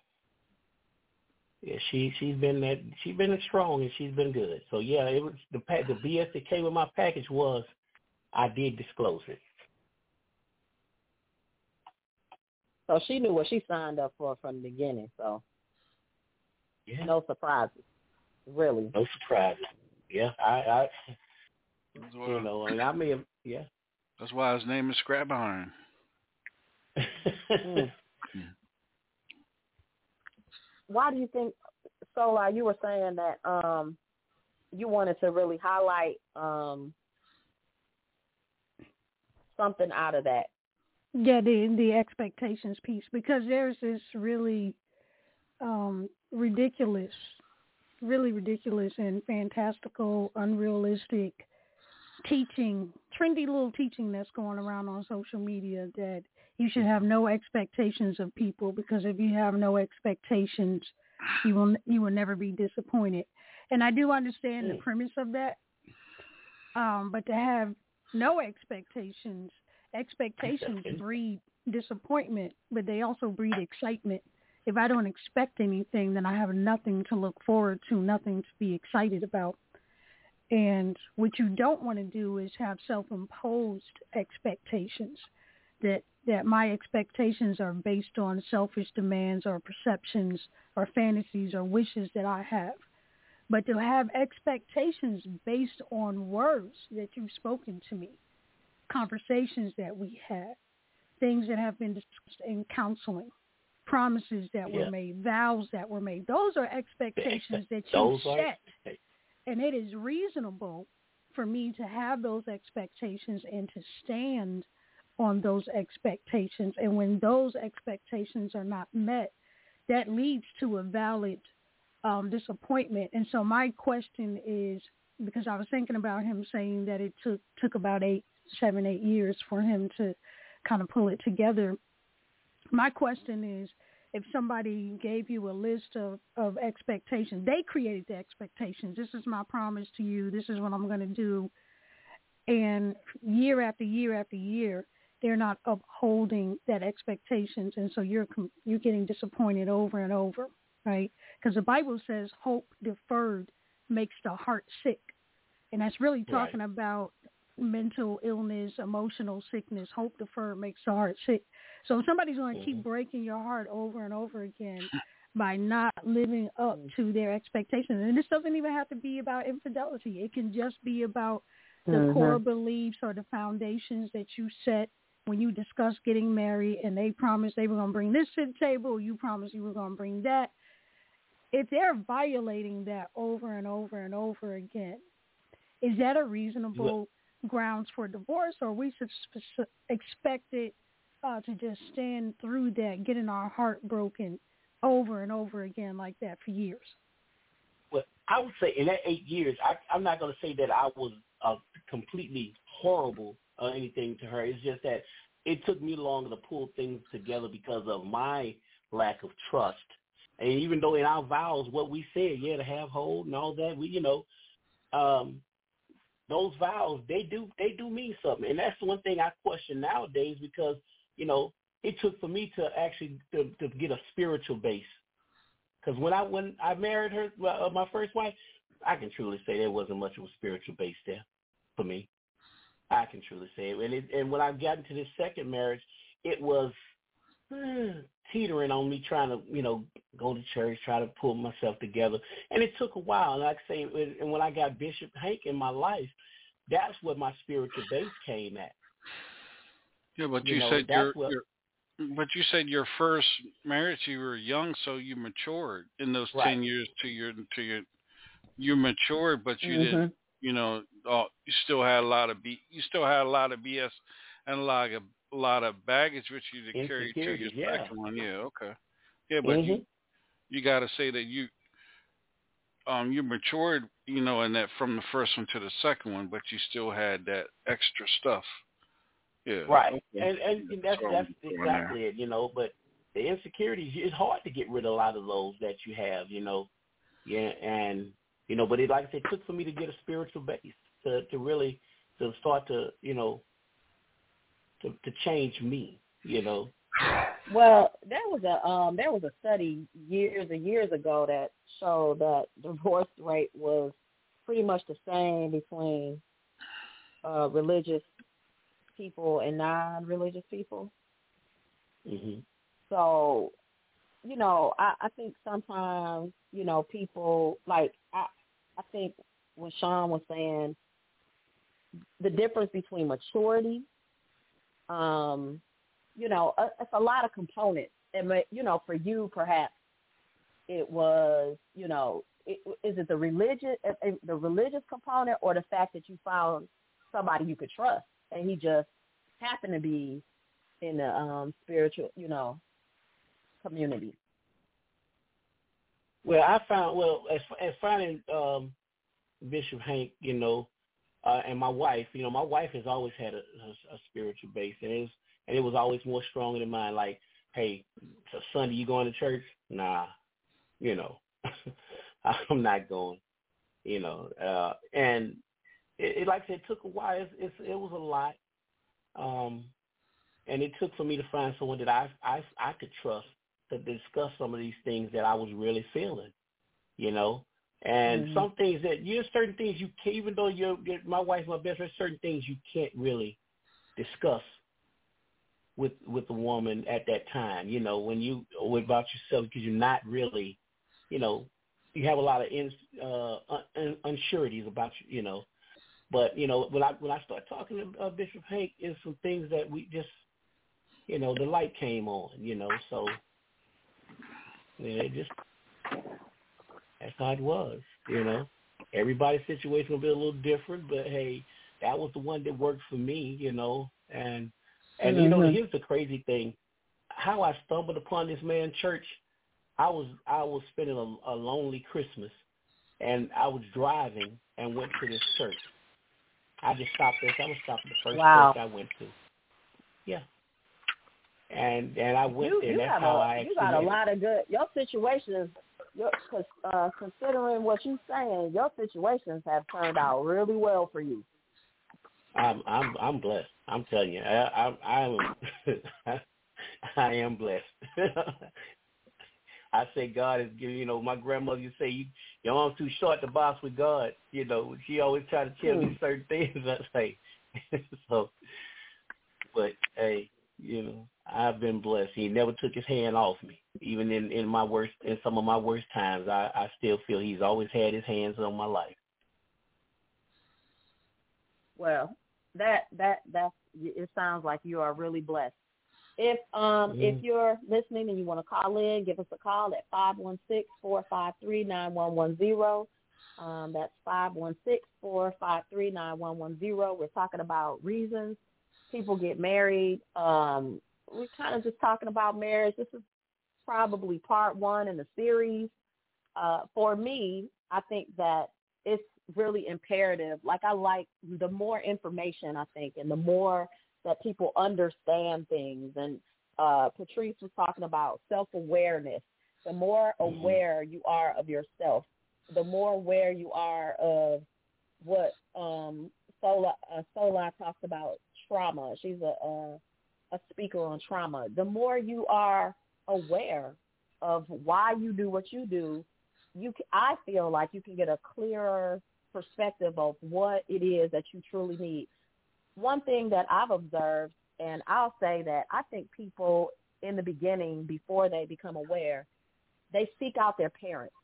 Speaker 4: yeah, she she's been that she's been strong and she's been good. So yeah, it was the the BS that came with my package was I did disclose it.
Speaker 8: So she knew what she signed up for from the beginning. So
Speaker 4: Yeah.
Speaker 8: no surprises, really.
Speaker 4: No surprises. Yeah, I,
Speaker 3: That's
Speaker 4: I
Speaker 3: why,
Speaker 4: you know, and I may have, yeah.
Speaker 3: that's why his name is Scrap Iron. (laughs)
Speaker 8: Mm. Why do you think? So, you were saying that um, you wanted to really highlight um, something out of that.
Speaker 5: Yeah, the the expectations piece because there's this really um ridiculous, really ridiculous and fantastical, unrealistic teaching, trendy little teaching that's going around on social media that you should have no expectations of people because if you have no expectations, you will you will never be disappointed. And I do understand the premise of that. Um, but to have no expectations, expectations breed disappointment, but they also breed excitement. If I don't expect anything, then I have nothing to look forward to, nothing to be excited about. And what you don't want to do is have self-imposed expectations that that my expectations are based on selfish demands or perceptions or fantasies or wishes that I have. But to have expectations based on words that you've spoken to me, conversations that we had, things that have been discussed in counseling, promises that
Speaker 4: Yeah.
Speaker 5: were made, vows that were made. Those are expectations that you
Speaker 4: Those are
Speaker 5: set and it is reasonable for me to have those expectations and to stand on those expectations. And when those expectations are not met, that leads to a valid um, disappointment. And so my question is, because I was thinking about him saying that it took took about eight, seven, eight years for him to kind of pull it together. My question is, if somebody gave you a list of, of expectations, they created the expectations. This is my promise to you. This is what I'm going to do. And year after year after year, they're not upholding that expectations, and so you're you're getting disappointed over and over, right? Because the Bible says hope deferred makes the heart sick, and that's really
Speaker 4: Right.
Speaker 5: talking about mental illness, emotional sickness. Hope deferred makes the heart sick. So somebody's going to keep
Speaker 4: Mhm.
Speaker 5: breaking your heart over and over again by not living up to their expectations, and this doesn't even have to be about infidelity. It can just be about the
Speaker 8: Mhm.
Speaker 5: core beliefs or the foundations that you set when you discussed getting married and they promised they were going to bring this to the table, you promised you were going to bring that. If they're violating that over and over and over again, is that a reasonable grounds for divorce or we should sp- expect it uh, to just stand through that, getting our heart broken over and over again like that for years?
Speaker 4: Well, I would say in that eight years, I, I'm not going to say that I was uh, completely horrible or anything to her. It's just that it took me longer to pull things together because of my lack of trust. And even though in our vows, what we said, yeah, to have hold and all that, we, you know, um, those vows, they do, they do mean something. And that's one thing I question nowadays because, you know, it took for me to actually to, to get a spiritual base. Because when I when I married her, uh, my first wife, I can truly say there wasn't much of a spiritual base there for me. I can truly say it. And it, and when I got into this second marriage, it was eh, teetering on me trying to you know go to church, try to pull myself together, and it took a while. And like I say, and and when I got Bishop Hank in my life, that's where my spiritual base came at.
Speaker 3: Yeah, but
Speaker 4: You
Speaker 3: you,
Speaker 4: know,
Speaker 3: said your,
Speaker 4: what-
Speaker 3: your but you said your first marriage you were young, so you matured in those
Speaker 4: Right.
Speaker 3: ten years to your to your you matured, but you didn't. You know, uh, you still had a lot of b you still had a lot of BS and a lot of lot of baggage which you to carry to your
Speaker 4: Insecurities, yeah.
Speaker 3: second one. Yeah, okay. Yeah, but you
Speaker 4: Mhm.
Speaker 3: you got to say that you um you matured, you know, in that from the first one to the second one, but you still had that extra stuff. Yeah.
Speaker 4: Right. And and that's that's
Speaker 3: I'm doing there.
Speaker 4: exactly it, you know, but the insecurities it's hard to get rid of a lot of those that you have, you know. Yeah, and you know, but it like I said, it took for me to get a spiritual base to to really to start to, you know, to to change me, you know.
Speaker 8: Well, there was a um there was a study years and years ago that showed that divorce rate was pretty much the same between uh religious people and non-religious people.
Speaker 4: Mhm.
Speaker 8: So, you know, I, I think sometimes, you know, people like I I think when Sean was saying the difference between maturity, um, you know, a, it's a lot of components. And you know, for you perhaps it was, you know, it, is it the religious the religious component or the fact that you found somebody you could trust and he just happened to be in the um spiritual, you know, community.
Speaker 4: Well, I found well as as finding um Bishop Hank, you know, uh, and my wife, you know, my wife has always had a, a, a spiritual base, and it was and it was always more stronger than mine. Like, hey, so Sunday you going to church? Nah, you know, (laughs) I'm not going. You know, uh, and it, it like I said, it took a while. It's, it's, it was a lot, um, and it took for me to find someone that I I I could trust to discuss some of these things that I was really feeling. You know, and mm-hmm. some things that you know, certain things you can't, even though you're, you're my wife's my best friend, certain things you can't really discuss with with the woman at that time. You know, when you about yourself because you're not really, you know, you have a lot of in, uh, un, unsureties about you. You know, but you know when I when I start talking to uh, Bishop Hank, is some things that we just, you know, the light came on. You know, so yeah, it just that's how it was. You know, everybody's situation will be a little different, but hey, that was the one that worked for me. You know, and and mm-hmm. you know, mm-hmm. here's the crazy thing: how I stumbled upon this man church. I was I was spending a, a lonely Christmas, and I was driving and went to this church. I just stopped there. I was stopping the first
Speaker 8: wow.
Speaker 4: church I went to. Yeah. And and I went
Speaker 8: you,
Speaker 4: there.
Speaker 8: You
Speaker 4: That's
Speaker 8: got
Speaker 4: how
Speaker 8: a,
Speaker 4: I
Speaker 8: You got a lot of good. Your situations, your, uh, considering what you're saying, your situations have turned out really well for you.
Speaker 4: I'm I'm I'm blessed. I'm telling you, I I, I am (laughs) I am blessed. (laughs) I say God is giving. You know, my grandmother used to say you your arms too short to box with God. You know, she always try to tell me hmm. certain (laughs) things. I say so, but hey, you know, I've been blessed. He never took his hand off me, even in in my worst in some of my worst times. I I still feel he's always had his hands on my life.
Speaker 8: Well, that that that it sounds like you are really blessed. If um mm if you're listening and you want to call in, give us a call at five one six four five three nine one one zero. Um, that's five one six four five three nine one one zero. We're talking about reasons people get married. Um, we're kind of just talking about marriage. This is probably part one in the series. Uh, for me, I think that it's really imperative. Like I like the more information I think, and the more that people understand things. And uh, Patrice was talking about self awareness. The more mm-hmm. aware you are of yourself, the more aware you are of what um, Sola uh, Sola talks about trauma. She's a, a a speaker on trauma. The more you are aware of why you do what you do, you I feel like you can get a clearer perspective of what it is that you truly need. One thing that I've observed, and I'll say that I think people in the beginning, before they become aware, they seek out their parents.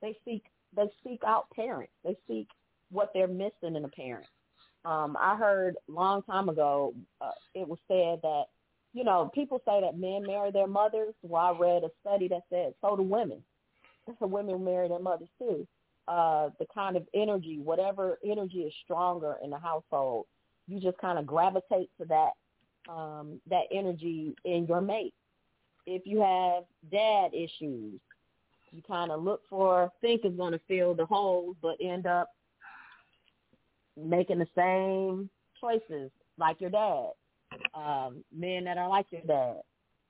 Speaker 8: They seek they seek out parents. They seek what they're missing in a parent. Um, I heard long time ago, uh, it was said that, you know, people say that men marry their mothers. Well, I read a study that said so do women. So women marry their mothers too uh, the kind of energy, whatever energy is stronger in the household, you just kind of gravitate to that um, that energy in your mate. If you have dad issues, you kind of look for think is going to fill the holes, but end up making the same choices like your dad. Um, men that are like your dad.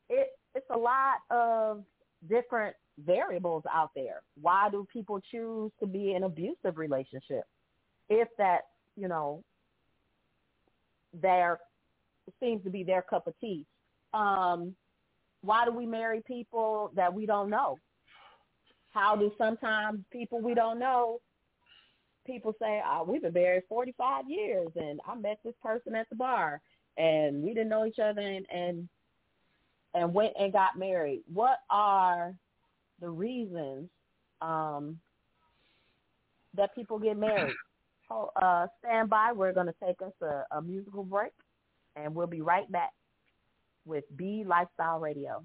Speaker 8: It it's a lot of different variables out there. Why do people choose to be in abusive relationship? If that, you know, their seems to be their cup of tea. Um, why do we marry people that we don't know? How do sometimes people we don't know, people say, oh, we've been married 45 years and I met this person at the bar and we didn't know each other and, and
Speaker 2: and went and got married, what are the reasons um, that people get married? (coughs) Oh, uh, stand by. We're going to take us a, a musical break, and we'll be right back with BE Lifestyle Radio.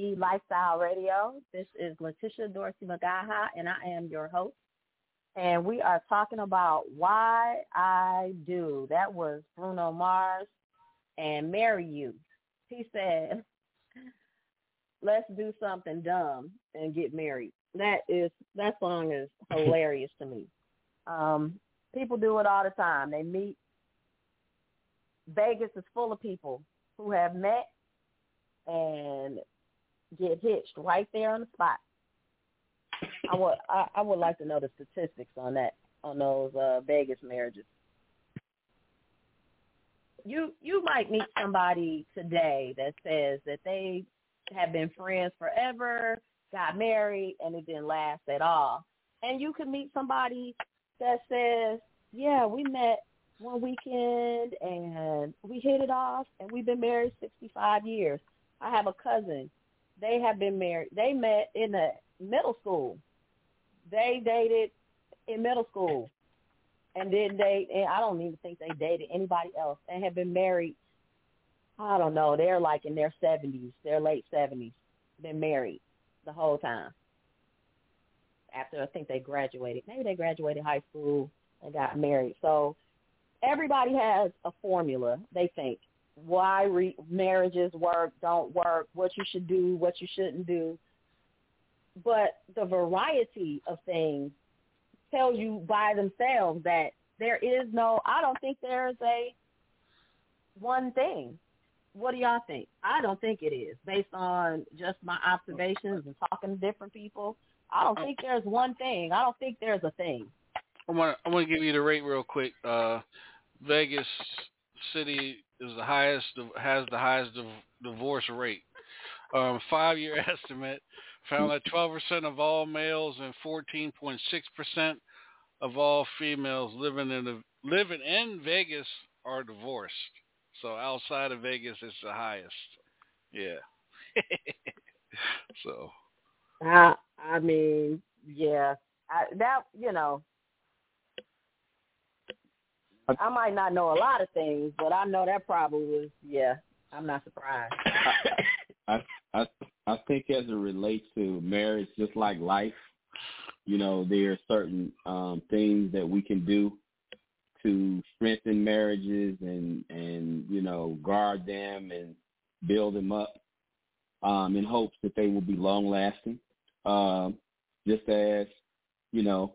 Speaker 2: Lifestyle Radio. This is Letitia Dorsey Magaha, and I am your host. And we are talking about why I do. That was Bruno Mars and Marry You. He said, (laughs) let's do something dumb and get married. That is that song is hilarious to me. Um, people do it all the time. They meet. Vegas is full of people who have met and get hitched right there on the spot. I would I, I would like to know the statistics on that on those uh, Vegas marriages. You you might meet somebody today that says that they have been friends forever, got married, and it didn't last at all. And you could meet somebody that says, "Yeah, we met
Speaker 8: one weekend and we hit it off and we've been married 65 years. I have a cousin. They have been married. They met in the middle school. They dated in middle school and then they and I don't even think they dated anybody else and have been married I don't know, they're like in their seventies, their late seventies, been married the whole time. After I think they graduated. Maybe they graduated high school and got married. So everybody has a formula, they think. Why re- marriages work, don't work, what you should do, what you shouldn't do. But the variety of things tell you by themselves that there is no I don't think there's a one thing. What do y'all think? I don't think it is based on just my observations and talking to different people. I don't think there's one thing. I don't think there's a thing.
Speaker 3: I want I want to give you the rate real quick. Uh, Vegas City is the highest has the highest divorce rate. Um, five year (laughs) estimate found that 12% of all males and 14.6% of all females living in the living in Vegas are divorced. So outside of Vegas, it's the highest. Yeah. (laughs) so.
Speaker 8: I I mean, yeah, I, that you know, I might not know a lot of things, but I know that probably was yeah. I'm not surprised.
Speaker 9: I I I think as it relates to marriage, just like life, you know, there are certain um, things that we can do to strengthen marriages and and you know guard them and build them up um, in hopes that they will be long lasting. Um, just as you know,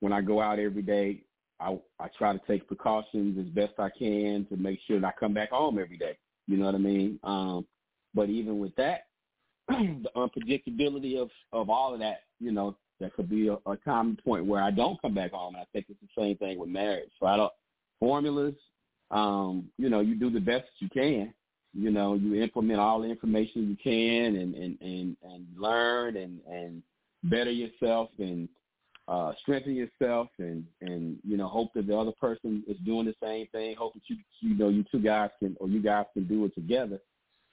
Speaker 9: when I go out every day, I I try to take precautions as best I can to make sure that I come back home every day. You know what I mean? Um, but even with that, (clears throat) the unpredictability of of all of that, you know, that could be a, a common point where I don't come back home. And I think it's the same thing with marriage. So I don't formulas. Um, you know, you do the best you can. You know, you implement all the information you can and and and, and learn and and better yourself and uh, strengthen yourself and and you know hope that the other person is doing the same thing. Hope that you you know you two guys can or you guys can do it together.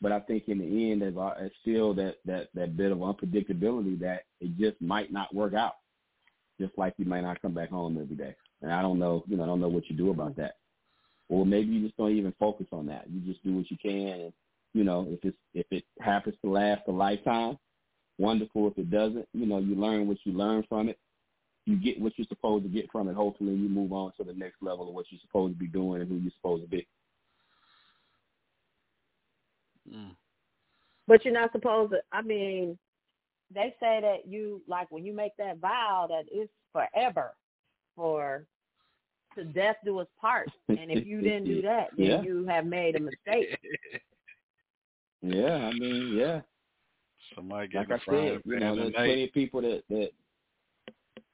Speaker 9: But I think in the end, there's, still that that that bit of unpredictability that it just might not work out. Just like you might not come back home every day. And I don't know, you know, I don't know what you do about that. Or maybe you just don't even focus on that. You just do what you can, and you know, if it's if it happens to last a lifetime, wonderful. If it doesn't, you know, you learn what you learn from it. You get what you're supposed to get from it. Hopefully, you move on to the next level of what you're supposed to be doing and who you're supposed to be.
Speaker 3: Mm.
Speaker 8: But you're not supposed to. I mean, they say that you like when you make that vow that it's forever, for to death do us part. (laughs) And if you didn't do that, then
Speaker 9: Yeah.
Speaker 8: you have made a mistake. (laughs)
Speaker 9: Yeah, I mean, yeah.
Speaker 3: Somebody
Speaker 9: Like
Speaker 3: getting
Speaker 9: I said, you know, there's plenty of people that that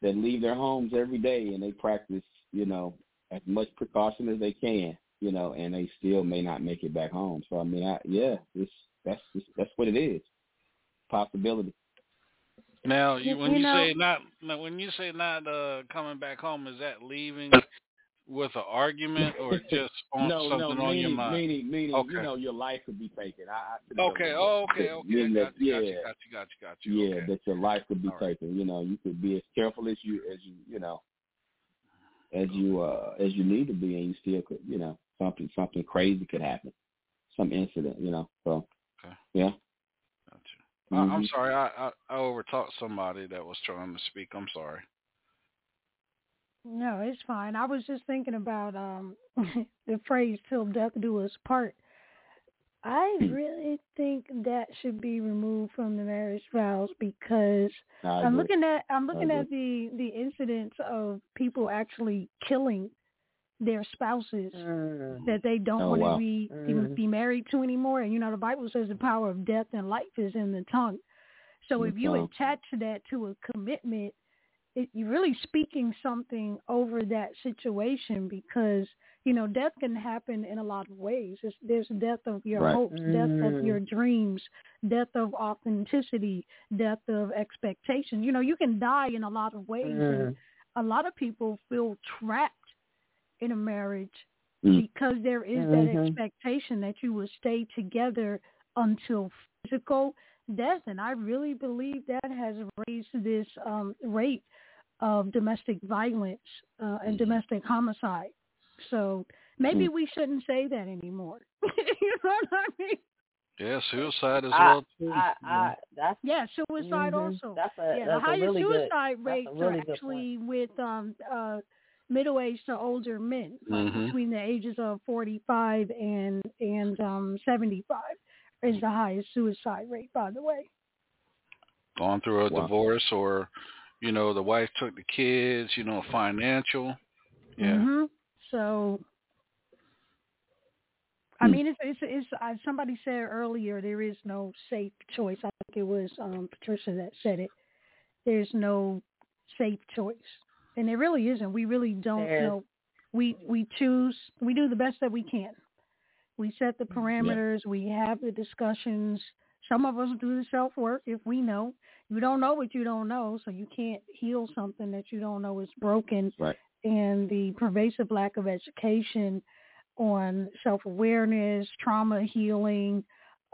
Speaker 9: that leave their homes every day and they practice, you know, as much precaution as they can, you know, and they still may not make it back home. So I mean, I, yeah, it's that's just, that's what it is. Possibility.
Speaker 3: Now, you,
Speaker 8: You-
Speaker 3: when
Speaker 8: you
Speaker 3: you,
Speaker 8: know-
Speaker 3: say not, now, when you say not uh, coming back home, is that leaving with an argument or (laughs) just on
Speaker 9: no,
Speaker 3: something
Speaker 9: no,
Speaker 3: on your mind?
Speaker 9: meaning, meaning,
Speaker 3: Okay.
Speaker 9: you know, your life could be taken. I, I
Speaker 3: Okay. Oh, okay. Okay.
Speaker 9: Meaning
Speaker 3: Got you. Got you.
Speaker 9: yeah,
Speaker 3: Got you. Got you. Got you.
Speaker 9: yeah,
Speaker 3: okay.
Speaker 9: that your life could be
Speaker 3: All right.
Speaker 9: taken. You know, you could be as careful as you as you you know as you uh as you need to be, and you still could you know something something crazy could happen, some incident. You know, so
Speaker 3: Okay.
Speaker 9: yeah.
Speaker 3: Got you. I, I'm sorry. I, I I overtalked somebody that was trying to speak. I'm sorry.
Speaker 5: No, it's fine. I was just thinking about um (laughs) the phrase "till death do us part." I
Speaker 9: Hmm.
Speaker 5: really think that should be removed from the marriage vows because I'm looking at I'm looking at the the incidents of people actually killing their spouses
Speaker 8: Mm.
Speaker 5: that they don't
Speaker 9: Oh,
Speaker 5: want
Speaker 9: wow.
Speaker 5: to be
Speaker 8: Mm.
Speaker 5: be married to anymore. And you know the Bible says the power of death and life is in the tongue. So if you attach that to a commitment, it, you're really speaking something over that situation because you know death can happen in a lot of ways. It's, there's death of your
Speaker 9: Right.
Speaker 5: hopes, death of
Speaker 8: Mm.
Speaker 5: your dreams, death of authenticity, death of expectation. You know you can die in a lot of ways, and
Speaker 8: Mm.
Speaker 5: a lot of people feel trapped in a marriage
Speaker 9: Mm.
Speaker 5: because there is
Speaker 8: Mhm.
Speaker 5: that expectation that you will stay together until physical death, and I really believe that has raised this um, rate of domestic violence uh, and domestic homicide. So maybe we shouldn't say that anymore. (laughs) you know what I mean?
Speaker 3: Yeah, suicide as
Speaker 8: I,
Speaker 3: well too.
Speaker 8: I, I, that's
Speaker 5: Yeah, suicide
Speaker 8: mhm.
Speaker 5: also.
Speaker 8: That's a
Speaker 5: yeah,
Speaker 8: that's
Speaker 5: the highest
Speaker 8: really
Speaker 5: suicide
Speaker 8: that's
Speaker 5: rates
Speaker 8: really
Speaker 5: are
Speaker 8: good
Speaker 5: actually with um uh middle-aged to older men, like
Speaker 3: Mhm.
Speaker 5: between the ages of 45 and and um 75 is the highest suicide rate, by the way.
Speaker 3: Going through a
Speaker 9: Wow.
Speaker 3: divorce or, you know, the wife took the kids, you know, financial. Yeah.
Speaker 5: hmm So, I
Speaker 9: Hmm.
Speaker 5: mean, it's it's, it's uh, somebody said earlier there is no safe choice. I think it was um Patricia that said it. There's no safe choice, and there really isn't. We really don't
Speaker 8: There's-
Speaker 5: know. We we choose. We do the best that we can. We set the parameters. We have the discussions. Some of us do the self work if we know. You don't know what you don't know, so you can't heal something that you don't know is broken.
Speaker 9: Right.
Speaker 5: And the pervasive lack of education on self awareness, trauma healing,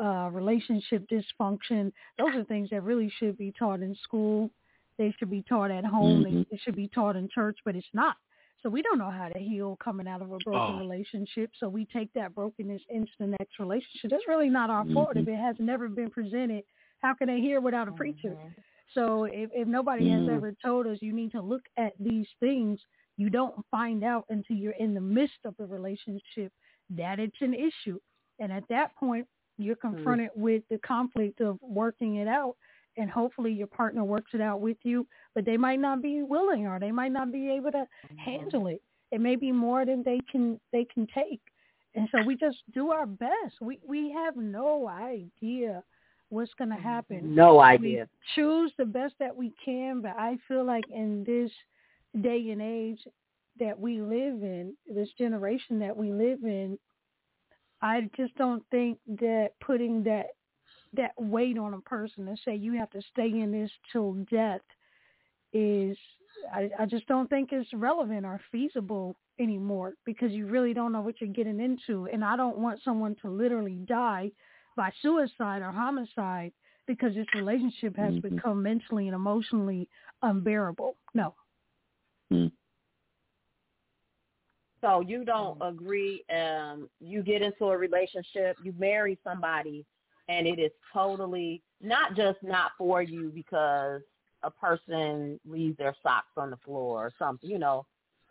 Speaker 5: uh, relationship dysfunction. Those are things that really should be taught in school. They should be taught at home.
Speaker 9: Mhm.
Speaker 5: They, they should be taught in church, but it's not. So we don't know how to heal coming out of a broken
Speaker 3: Oh.
Speaker 5: relationship. So we take that brokenness into the next relationship. That's really not our fault if
Speaker 9: Mhm.
Speaker 5: it has never been presented. How can they hear without a preacher?
Speaker 8: Mhm.
Speaker 5: So if, if nobody has
Speaker 9: Mhm.
Speaker 5: ever told us you need to look at these things, you don't find out until you're in the midst of the relationship that it's an issue. And at that point, you're confronted with the conflict of working it out. And hopefully your partner works it out with you, but they might not be willing or they might not be able to handle it. It may be more than they can they can take. And so we just do our best. We we have no idea what's going to mm-hmm. happen
Speaker 8: No idea.
Speaker 5: we choose the best that we can, but I feel like in this day and age that we live in, this generation that we live in, I just don't think that putting that that weight on a person and say you have to stay in this till death is I, I just don't think it's relevant or feasible anymore because you really don't know what you're getting into and I don't want someone to literally die by suicide or homicide because this relationship has
Speaker 9: Mhm.
Speaker 5: become mentally and emotionally unbearable. No.
Speaker 9: Mm.
Speaker 8: So you don't agree? Um, you get into a relationship, you marry somebody, and it is totally not just not for you because a person leaves their socks on the floor or something. You know,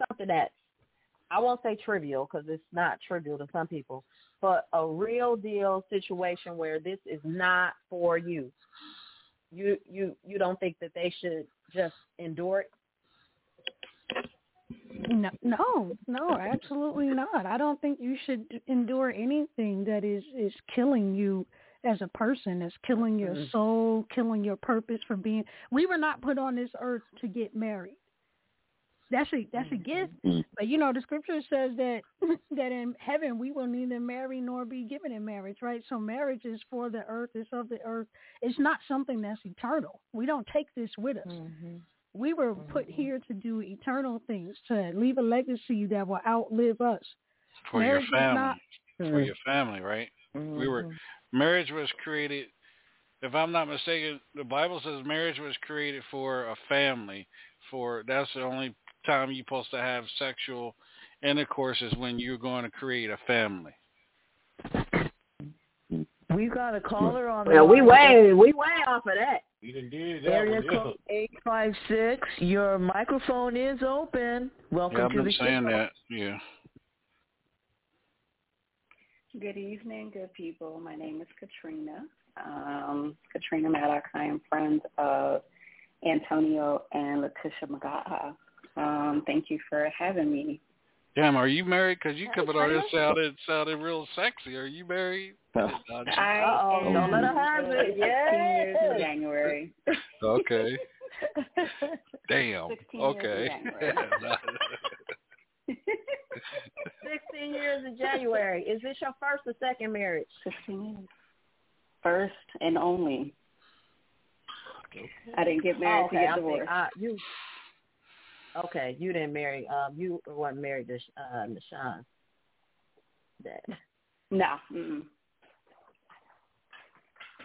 Speaker 8: something that I won't say trivial because it's not trivial to some people, but a real deal situation where this is not for you. You you you don't think that they should just endure it?
Speaker 5: No, no, no, absolutely not. I don't think you should endure anything that is is killing you as a person, is killing your
Speaker 8: Mhm.
Speaker 5: soul, killing your purpose for being. We were not put on this earth to get married. That's a that's a gift.
Speaker 9: Mm.
Speaker 5: But you know, the scripture says that (laughs) that in heaven we will neither marry nor be given in marriage, right? So marriage is for the earth, it's of the earth. It's not something that's eternal. We don't take this with us. We were put here to do eternal things, to leave a legacy that will outlive us.
Speaker 3: For
Speaker 5: Marriage
Speaker 3: your family.
Speaker 5: not-
Speaker 3: For your family, right? We were marriage was created if I'm not mistaken, the Bible says marriage was created for a family. For that's the only time you're supposed to have sexual intercourse is when you're going to create a family.
Speaker 11: We got a caller on the
Speaker 8: Well, we way we way off of that.
Speaker 12: You done did
Speaker 11: Area code eight five six. Your microphone is open. Welcome
Speaker 3: yeah, I've
Speaker 11: to
Speaker 3: been
Speaker 11: the
Speaker 3: saying
Speaker 11: show.
Speaker 3: that. Yeah.
Speaker 13: Good evening, good people. My name is Katrina. Um, Katrina Maddox. I am friends of Antonio and Letitia Magaha. Um, thank you for having me.
Speaker 3: Damn, are you married? Because you coming on here sounded sounded real sexy. Are you married?
Speaker 13: I
Speaker 8: Uh-oh,
Speaker 13: am
Speaker 8: don't let her have it.
Speaker 13: 16 years in
Speaker 8: Yes.
Speaker 13: January.
Speaker 3: Okay. (laughs) Damn. Okay. (laughs) (laughs)
Speaker 8: Sixteen years in January. Is this your first or second marriage?
Speaker 13: 16 years. First and only. I didn't get married
Speaker 8: Oh, okay,
Speaker 13: to get divorced.
Speaker 8: uh, you. Okay, you didn't marry. Um, you weren't married to uh, Nashawn. that.
Speaker 13: No. Mm-mm.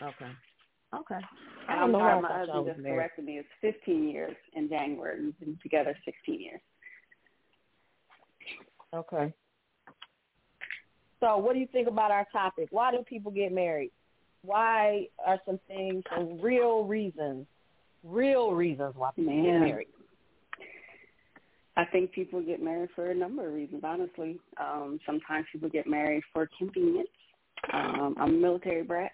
Speaker 8: Okay. Okay. I
Speaker 13: I'm
Speaker 8: don't know
Speaker 13: sorry,
Speaker 8: why
Speaker 13: my
Speaker 8: I thought y'all
Speaker 13: husband just
Speaker 8: married.
Speaker 13: corrected me. It's 15 years in January. We've been together 16 years.
Speaker 8: Okay. So, what do you think about our topic? Why do people get married? Why are some things, some real reasons, real reasons why people get married?
Speaker 13: I think people get married for a number of reasons, honestly. Um, sometimes people get married for convenience. Um, I'm a military brat,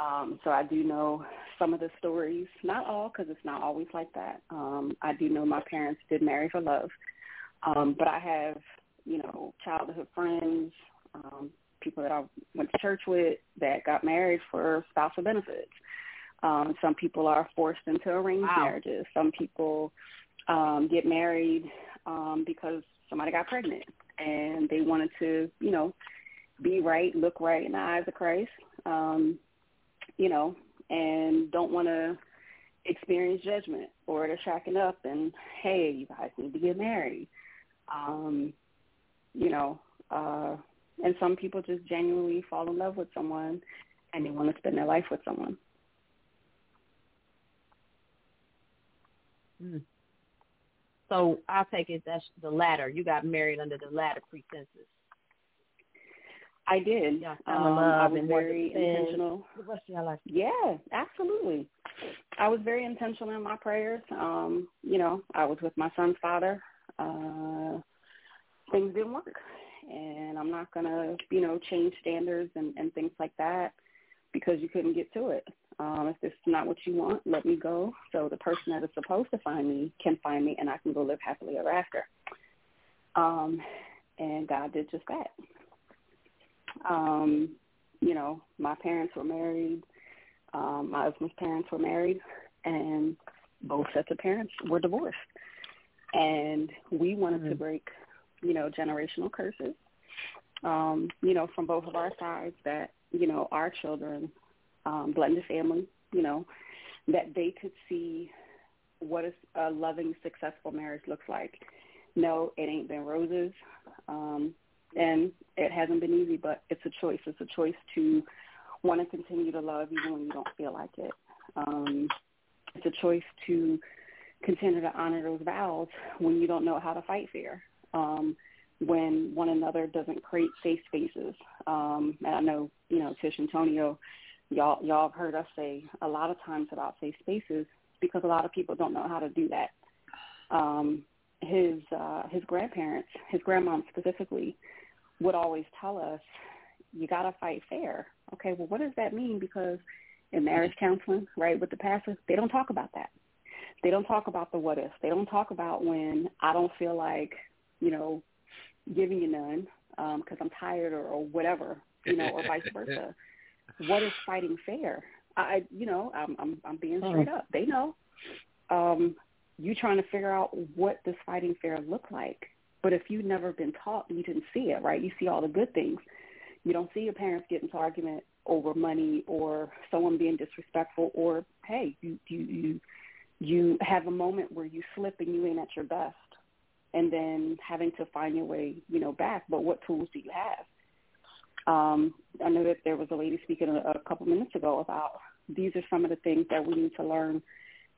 Speaker 13: um, so I do know some of the stories. Not all, because it's not always like that. Um, I do know my parents did marry for love, um, but I have, you know, childhood friends, um, people that I went to church with that got married for spousal benefits. Um, some people are forced into arranged
Speaker 8: Wow.
Speaker 13: marriages. Some people um, get married um, because somebody got pregnant and they wanted to, you know, be right, look right in the eyes of Christ, um, you know, and don't want to experience judgment or they're shacking up and, hey, you guys need to get married. Um, you know, uh, and some people just genuinely fall in love with someone and they want to spend their life with someone.
Speaker 8: Mm. So I'll take it that's the latter. You got married under the latter pretenses.
Speaker 13: I did.
Speaker 8: Yeah,
Speaker 13: Um, I was very intentional.
Speaker 8: The rest of your life.
Speaker 13: Yeah, absolutely. I was very intentional in my prayers. Um, you know, I was with my son's father. Uh things didn't work. And I'm not gonna, you know, change standards and, and things like that because you couldn't get to it. Um, if this is not what you want, let me go. So the person that is supposed to find me can find me and I can go live happily ever after. Um, and God did just that. Um, you know, my parents were married. Um, my husband's parents were married, and both sets of parents were divorced. And we wanted to break, you know, generational curses, um, you know, from both of our sides that, you know, our children, um, blended family, you know, that they could see what is a loving, successful marriage looks like. No, it ain't been roses. Um, and it hasn't been easy, but it's a choice. It's a choice to want to continue to love even when you don't feel like it. Um, it's a choice to continue to honor those vows when you don't know how to fight fair. Um, when one another doesn't create safe spaces. Um, and I know, you know, Tish Antonio, y'all y'all have heard us say a lot of times about safe spaces because a lot of people don't know how to do that. Um, his uh, his grandparents, his grandmom specifically, would always tell us, "You got to fight fair." Okay, well, what does that mean? Because in marriage counseling, right, with the pastors, they don't talk about that. They don't talk about the what if. They don't talk about when I don't feel like, you know, giving you none because I'm tired or, or whatever, you know, or vice versa. (laughs) What is fighting fair? I, you know, I'm I'm, I'm being straight up. They know. Um, you trying to figure out what does fighting fair look like. But if you've never been taught, you didn't see it, right? You see all the good things. You don't see your parents get into argument over money or someone being disrespectful or hey, you you you you have a moment where you slip and you ain't at your best and then having to find your way, you know, back. But what tools do you have? Um, I know that there was a lady speaking a, a couple minutes ago about these are some of the things that we need to learn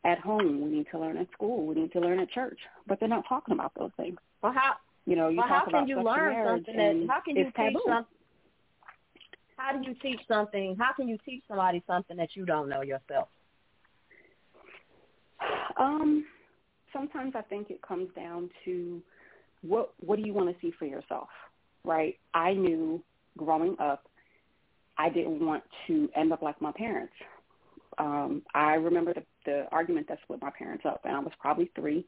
Speaker 13: at home. We need to learn at school. We need to learn at church. But they're not talking about those things.
Speaker 8: Well, how
Speaker 13: You know, you
Speaker 8: well,
Speaker 13: talk
Speaker 8: how
Speaker 13: about
Speaker 8: can you learn something that? How can you teach
Speaker 13: taboo.
Speaker 8: something? How do you teach something? How can you teach somebody something that you don't know yourself?
Speaker 13: Um, sometimes I think it comes down to what what do you want to see for yourself, right? I knew growing up I didn't want to end up like my parents. Um, I remember the, the argument that split my parents up, and I was probably three.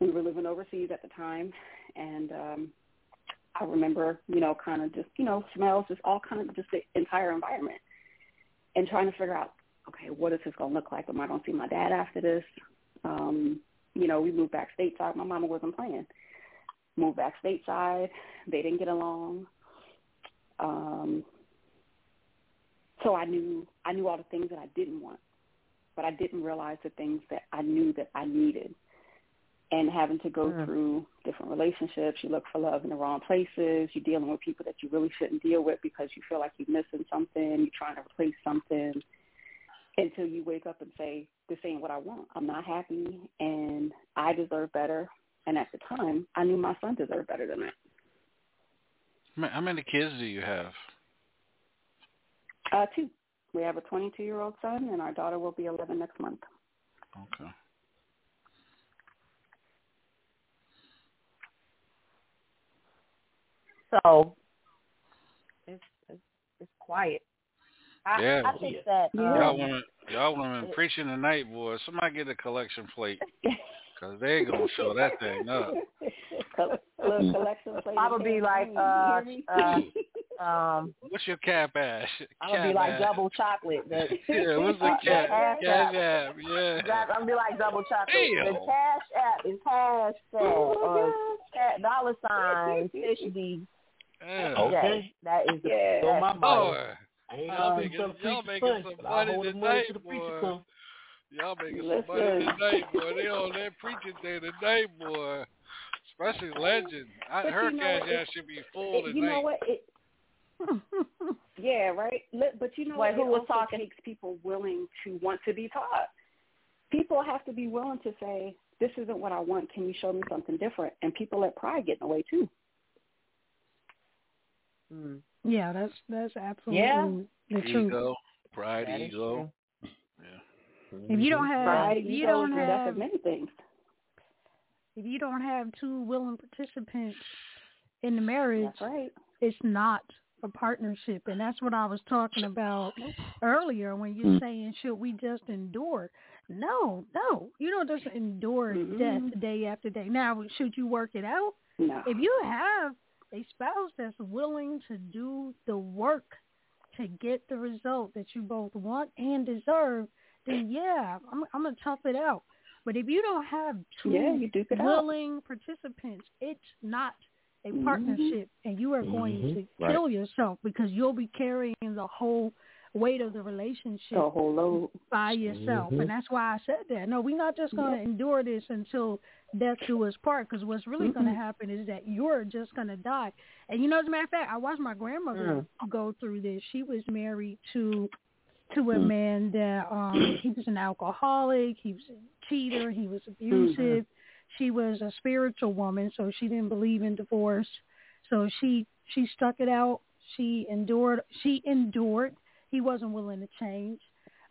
Speaker 13: We were living overseas at the time, and um, I remember, you know, kind of just, you know, smells, just all kind of just the entire environment, and trying to figure out, okay, what is this going to look like? Am I going to see my dad after this? Um, you know, we moved back stateside. My mama wasn't playing. Moved back stateside. They didn't get along. Um, so I knew I knew all the things that I didn't want, but I didn't realize the things that I knew that I needed. and having to go
Speaker 8: Mm.
Speaker 13: through different relationships. You look for love in the wrong places. You're dealing with people that you really shouldn't deal with because you feel like you're missing something. You're trying to replace something until you wake up and say, this ain't what I want. I'm not happy and I deserve better. And at the time, I knew my son deserved better than that.
Speaker 3: How many kids do you have?
Speaker 13: Uh, two. We have a 22-year-old son, and our daughter will be 11 next month.
Speaker 3: Okay.
Speaker 8: So it's it's, it's quiet. I,
Speaker 3: Yeah.
Speaker 8: I think that
Speaker 3: Y'all
Speaker 8: um,
Speaker 3: women, y'all women preaching tonight, boy. Somebody get a collection plate, (laughs) cause they gonna show that thing up.
Speaker 13: Col- little collection plate.
Speaker 8: I'm gonna be like uh, uh (laughs) um
Speaker 3: What's your cap ash? (laughs)
Speaker 8: I'm gonna be like
Speaker 3: ash.
Speaker 8: double chocolate. The,
Speaker 3: Yeah, what's the
Speaker 8: uh,
Speaker 3: cap?
Speaker 8: cash
Speaker 3: Cash
Speaker 8: app.
Speaker 3: app, yeah.
Speaker 8: That- I'm gonna be like double chocolate.
Speaker 3: Damn.
Speaker 8: The cash app is hashtag
Speaker 13: Oh,
Speaker 8: or dollar sign fish D.
Speaker 3: Yeah.
Speaker 4: Okay.
Speaker 8: That is the
Speaker 13: Yeah.
Speaker 4: So my
Speaker 8: that's
Speaker 3: Boy,
Speaker 4: boy. I ain't
Speaker 3: y'all making,
Speaker 4: tell
Speaker 3: y'all making
Speaker 4: son,
Speaker 3: some money
Speaker 4: hold the money
Speaker 3: tonight,
Speaker 4: till the preacher
Speaker 3: boy. Y'all making some money tonight, boy. They on that preaching day tonight, boy. Especially legend. I,
Speaker 13: But
Speaker 3: her
Speaker 13: you know
Speaker 3: cash
Speaker 13: what,
Speaker 3: should be full
Speaker 13: It- you know what? It, (laughs) yeah, right. But you know
Speaker 8: Wait,
Speaker 13: what?
Speaker 8: who
Speaker 13: it
Speaker 8: was
Speaker 13: also
Speaker 8: talking?
Speaker 13: takes people willing to want to be taught. People have to be willing to say, "This isn't what I want. Can you show me something different?" And people let pride get in the way too.
Speaker 8: Mm.
Speaker 5: Yeah, that's that's absolutely
Speaker 8: Yeah.
Speaker 5: the truth.
Speaker 3: Ego, pride,
Speaker 8: That is
Speaker 3: ego. Yeah.
Speaker 5: If you don't have,
Speaker 13: Pride,
Speaker 5: if you
Speaker 13: ego
Speaker 5: don't
Speaker 13: is the death
Speaker 5: have,
Speaker 13: of many things.
Speaker 5: if you don't have two willing participants in the marriage,
Speaker 13: That's right.
Speaker 5: it's not a partnership, and that's what I was talking about earlier when you're
Speaker 9: Mm.
Speaker 5: saying should we just endure? No, no, you don't just endure
Speaker 13: Mm-mm.
Speaker 5: death day after day. Now, should you work it out?
Speaker 13: No.
Speaker 5: If you have a spouse that's willing to do the work to get the result that you both want and deserve, then yeah, I'm, I'm gonna tough it out. But if you don't have two
Speaker 13: Yeah, you duke it out.
Speaker 5: willing participants, it's not a
Speaker 13: Mhm.
Speaker 5: partnership, and you are going
Speaker 4: Mhm.
Speaker 5: to
Speaker 9: Right.
Speaker 5: kill yourself because you'll be carrying the whole weight of the relationship
Speaker 13: The whole load.
Speaker 5: by yourself.
Speaker 4: Mhm.
Speaker 5: And that's why I said that. No, we're not just going to endure this until death do us part because what's really going to happen is that you're just going to die. And you know, as a matter of fact, I watched my grandmother go through this. She was married to to a
Speaker 9: Mm.
Speaker 5: man that um he was an alcoholic, he was a cheater, he was abusive. She was a spiritual woman, so she didn't believe in divorce. So she she stuck it out. She endured. She endured. He wasn't willing to change.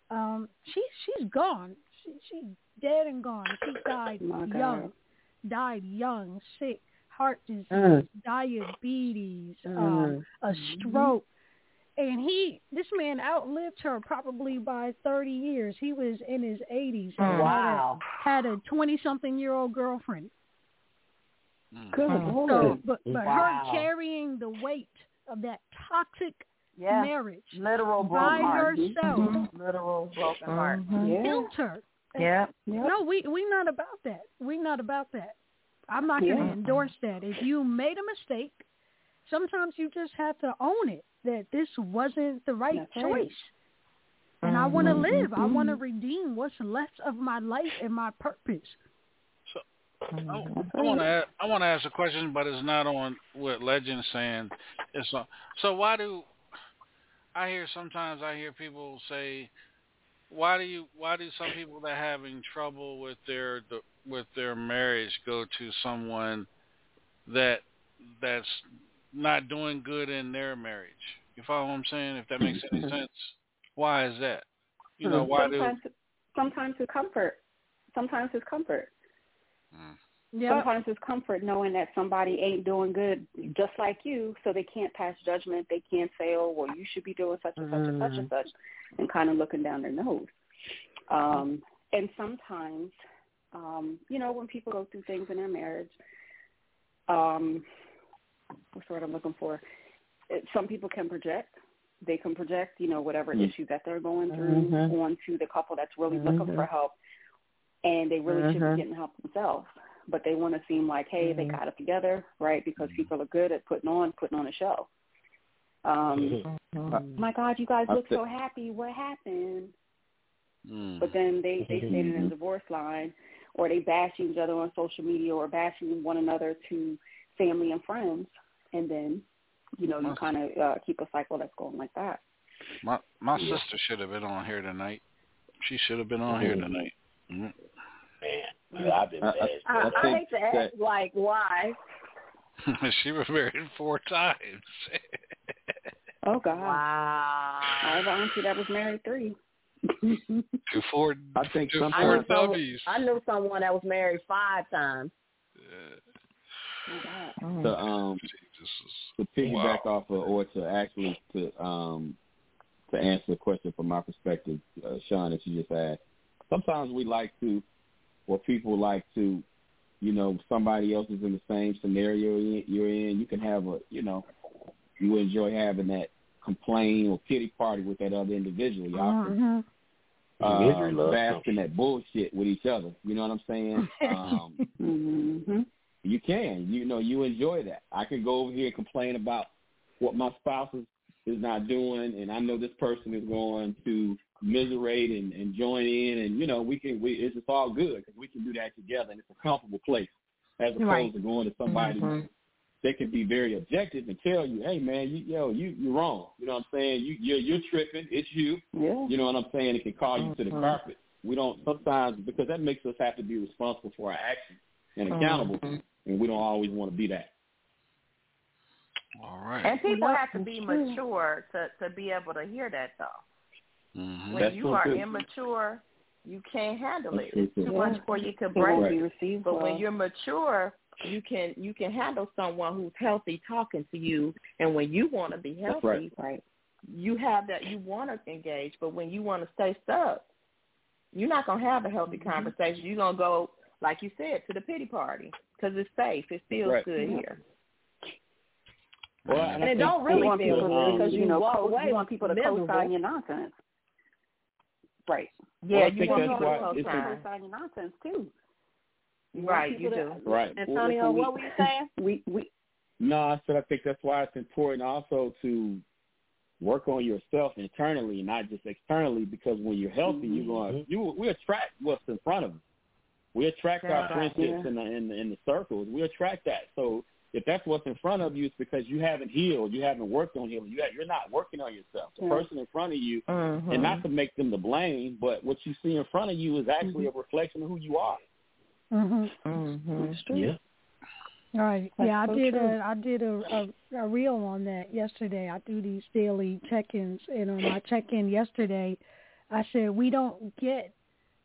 Speaker 5: Um, she she's gone. She she's dead and gone. She died
Speaker 13: My God.
Speaker 5: young. Died young, sick, heart disease,
Speaker 8: Mm.
Speaker 5: diabetes, uh,
Speaker 8: Mm.
Speaker 5: a stroke. And he, this man outlived her probably by 30 years. He was in his 80s. and
Speaker 8: Wow.
Speaker 5: Had a 20-something year old girlfriend.
Speaker 3: Mm.
Speaker 13: Good
Speaker 8: Mm.
Speaker 13: Lord.
Speaker 5: So, but but
Speaker 8: Wow.
Speaker 5: her carrying the weight of that toxic
Speaker 8: Yeah.
Speaker 5: marriage
Speaker 8: Literal broken
Speaker 5: by
Speaker 8: heart.
Speaker 5: herself
Speaker 8: Literal broken heart.
Speaker 13: Yeah.
Speaker 5: killed her. (laughs)
Speaker 8: Yeah.
Speaker 5: No, we we not about that. We not about that. I'm not going to
Speaker 13: Yeah.
Speaker 5: endorse that. If you made a mistake, sometimes you just have to own it that this wasn't the right
Speaker 13: That's right.
Speaker 5: choice. And I want to
Speaker 8: mm-hmm.
Speaker 5: live. I want to mm-hmm. redeem what's left of my life and my purpose. Mm-hmm.
Speaker 3: I, I want to I want to ask a question, but it's not on what Legend's saying. It's on, so why do I hear sometimes I hear people say, why do you why do some people that are having trouble with their with their marriage go to someone that that's not doing good in their marriage? You follow what I'm saying? If that makes any sense, why is that? You know why do?
Speaker 13: sometimes, sometimes it's comfort. Sometimes it's comfort.
Speaker 3: Mm.
Speaker 5: Yeah.
Speaker 13: Sometimes it's comfort knowing that somebody ain't doing good just like you, so they can't pass judgment. They can't say, "Oh, well, you should be doing such and such and such and such," and kind of looking down their nose. Um, and sometimes, um, you know, when people go through things in their marriage, um, what's the word I'm looking for? It, some people can project. They can project, you know, whatever
Speaker 9: Mm.
Speaker 13: issue that they're going through
Speaker 8: Mhm.
Speaker 13: onto the couple that's really looking
Speaker 8: Mhm.
Speaker 13: for help, and they really should
Speaker 8: Mhm.
Speaker 13: be getting help themselves. But they want to seem like, hey, they
Speaker 8: Mhm.
Speaker 13: got it together, right? Because people are good at putting on putting on a show. Um,
Speaker 8: Mhm.
Speaker 13: my God, you guys look so happy. What happened?
Speaker 3: Mm.
Speaker 13: But then they they stayed in a divorce line or they bashing each other on social media or bashing one another to family and friends, and then you know you kind of uh, keep a cycle that's going like that.
Speaker 3: My my
Speaker 13: Yeah.
Speaker 3: sister should have been on here tonight. She should have been on here tonight.
Speaker 4: Man, I've been
Speaker 9: I-
Speaker 4: bad.
Speaker 8: I, I hate to ask,
Speaker 9: that-
Speaker 8: like, why? (laughs)
Speaker 3: she was married four times. (laughs)
Speaker 13: Oh God!
Speaker 8: Wow.
Speaker 13: I have an auntie that was married three. (laughs)
Speaker 3: two four
Speaker 9: I think
Speaker 3: two
Speaker 9: sometimes-
Speaker 8: I
Speaker 3: four
Speaker 8: knew, some, I knew someone that was married five times.
Speaker 13: Oh God!
Speaker 9: to um to piggyback off of or to actually to um to answer the question from my perspective, uh, Sean, that you just asked. Sometimes we like to, or people like to, you know, somebody else is in the same scenario you're in. You can have a, you know, you enjoy having that complain or pity party with that other individual. Y'all can
Speaker 5: Mhm.
Speaker 9: uh,
Speaker 4: Misery
Speaker 9: bask in that bullshit with each other. You know what I'm saying? (laughs) Um,
Speaker 13: Mm-hmm.
Speaker 9: you can. You know, you enjoy that. I can go over here and complain about what my spouse is, is not doing, and I know this person is going to miserate and, and join in, and you know, we can. We it's, it's all good because we can do that together, and it's a comfortable place as opposed
Speaker 5: Right.
Speaker 9: to going to somebody
Speaker 8: Mhm.
Speaker 9: they can be very objective and tell you, hey man, you yo, you you're wrong. You know what I'm saying? You you're you're tripping. It's you.
Speaker 13: Yeah.
Speaker 9: You know what I'm saying? It can call you to the
Speaker 8: Mhm.
Speaker 9: carpet. We don't sometimes because that makes us have to be responsible for our actions and accountable,
Speaker 8: Mhm.
Speaker 9: and we don't always want to be that.
Speaker 3: All right.
Speaker 6: And people have to be mature to to be able to hear that though.
Speaker 3: Mm-hmm.
Speaker 6: When
Speaker 9: That's
Speaker 6: you
Speaker 9: true,
Speaker 6: are
Speaker 9: too.
Speaker 6: immature, you can't handle it. It's
Speaker 9: too.
Speaker 6: too
Speaker 13: Yeah.
Speaker 6: much for you to
Speaker 13: It
Speaker 6: break.
Speaker 13: won't
Speaker 9: Right.
Speaker 13: be received
Speaker 6: But
Speaker 13: well.
Speaker 6: when you're mature, you can you can handle someone who's healthy talking to you, and when you want to be healthy,
Speaker 9: right.
Speaker 13: right.
Speaker 6: you have that you want to engage. But when you want to stay stuck, you're not gonna have a healthy
Speaker 13: Mm-hmm.
Speaker 6: conversation. You're gonna go like you said to the pity party because it's safe. It feels
Speaker 9: Right.
Speaker 6: good
Speaker 13: Yeah.
Speaker 6: here.
Speaker 9: Well,
Speaker 8: And
Speaker 9: I
Speaker 8: it don't really feel good because
Speaker 13: you,
Speaker 8: you
Speaker 13: know,
Speaker 8: walk
Speaker 13: co-
Speaker 8: away
Speaker 13: you want people to
Speaker 8: miserable.
Speaker 13: co-sign your nonsense. Right.
Speaker 6: Yeah,
Speaker 9: Well, I
Speaker 6: you want
Speaker 9: that's
Speaker 6: people
Speaker 9: why
Speaker 6: to
Speaker 9: it's a-
Speaker 6: co-sign.
Speaker 13: Co-sign your nonsense too. want
Speaker 6: Right, you
Speaker 13: people
Speaker 6: do.
Speaker 13: to-
Speaker 9: Right.
Speaker 8: Antonio,
Speaker 9: Well,
Speaker 8: what were you saying? (laughs)
Speaker 13: We we
Speaker 9: No, I said I think that's why it's important also to work on yourself internally, not just externally. Because when you're healthy, you're going mm-hmm. you we attract what's in front of us. We attract our
Speaker 6: That's right.
Speaker 9: friendships
Speaker 13: Yeah.
Speaker 9: in the in the in the circles. We attract that. So if that's what's in front of you, it's because you haven't healed. You haven't worked on healing. You have, you're not working on yourself. The
Speaker 13: Yeah.
Speaker 9: person in front of you,
Speaker 6: Mm-hmm.
Speaker 9: and not to make them to blame, but what you see in front of you is actually a reflection of who you are.
Speaker 5: Mhm.
Speaker 6: Mm-hmm.
Speaker 4: Yeah.
Speaker 5: Right.
Speaker 13: That's
Speaker 5: yeah, I
Speaker 13: so
Speaker 5: did
Speaker 13: true.
Speaker 5: a I did a, a a reel on that yesterday. I do these daily check-ins, and on my check-in yesterday, I said we don't get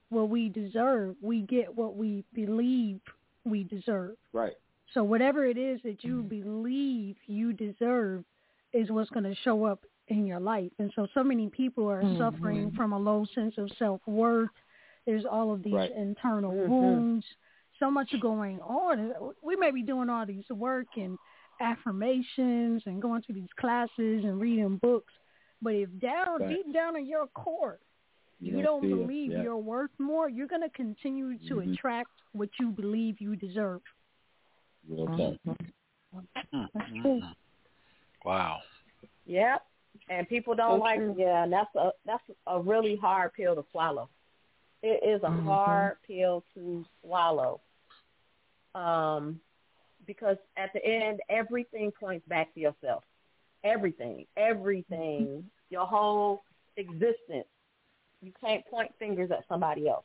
Speaker 5: what we deserve. We get what we believe we deserve.
Speaker 9: Right.
Speaker 5: So whatever it is that you believe you deserve is what's going to show up in your life. And so so many people are
Speaker 6: Mhm.
Speaker 5: suffering from a low sense of self-worth. There's all of these
Speaker 9: Right.
Speaker 5: internal
Speaker 8: Mhm.
Speaker 5: wounds. So much going on. We may be doing all these work and affirmations and going to these classes and reading books, but if down
Speaker 9: Right.
Speaker 5: deep down in your core you,
Speaker 9: You
Speaker 5: don't
Speaker 9: don't
Speaker 5: believe
Speaker 9: yeah.
Speaker 5: you're worth more, you're going to continue to
Speaker 9: Mhm.
Speaker 5: attract what you believe you deserve.
Speaker 9: Real talk.
Speaker 13: That's true.
Speaker 3: Wow.
Speaker 8: Yep. And people don't
Speaker 13: So
Speaker 8: like
Speaker 13: true.
Speaker 8: yeah, and that's a that's a really hard pill to swallow. It is a
Speaker 6: Mhm.
Speaker 8: hard pill to swallow. Um because at the end everything points back to yourself. Everything. Everything. Your whole existence. You can't point fingers at somebody else.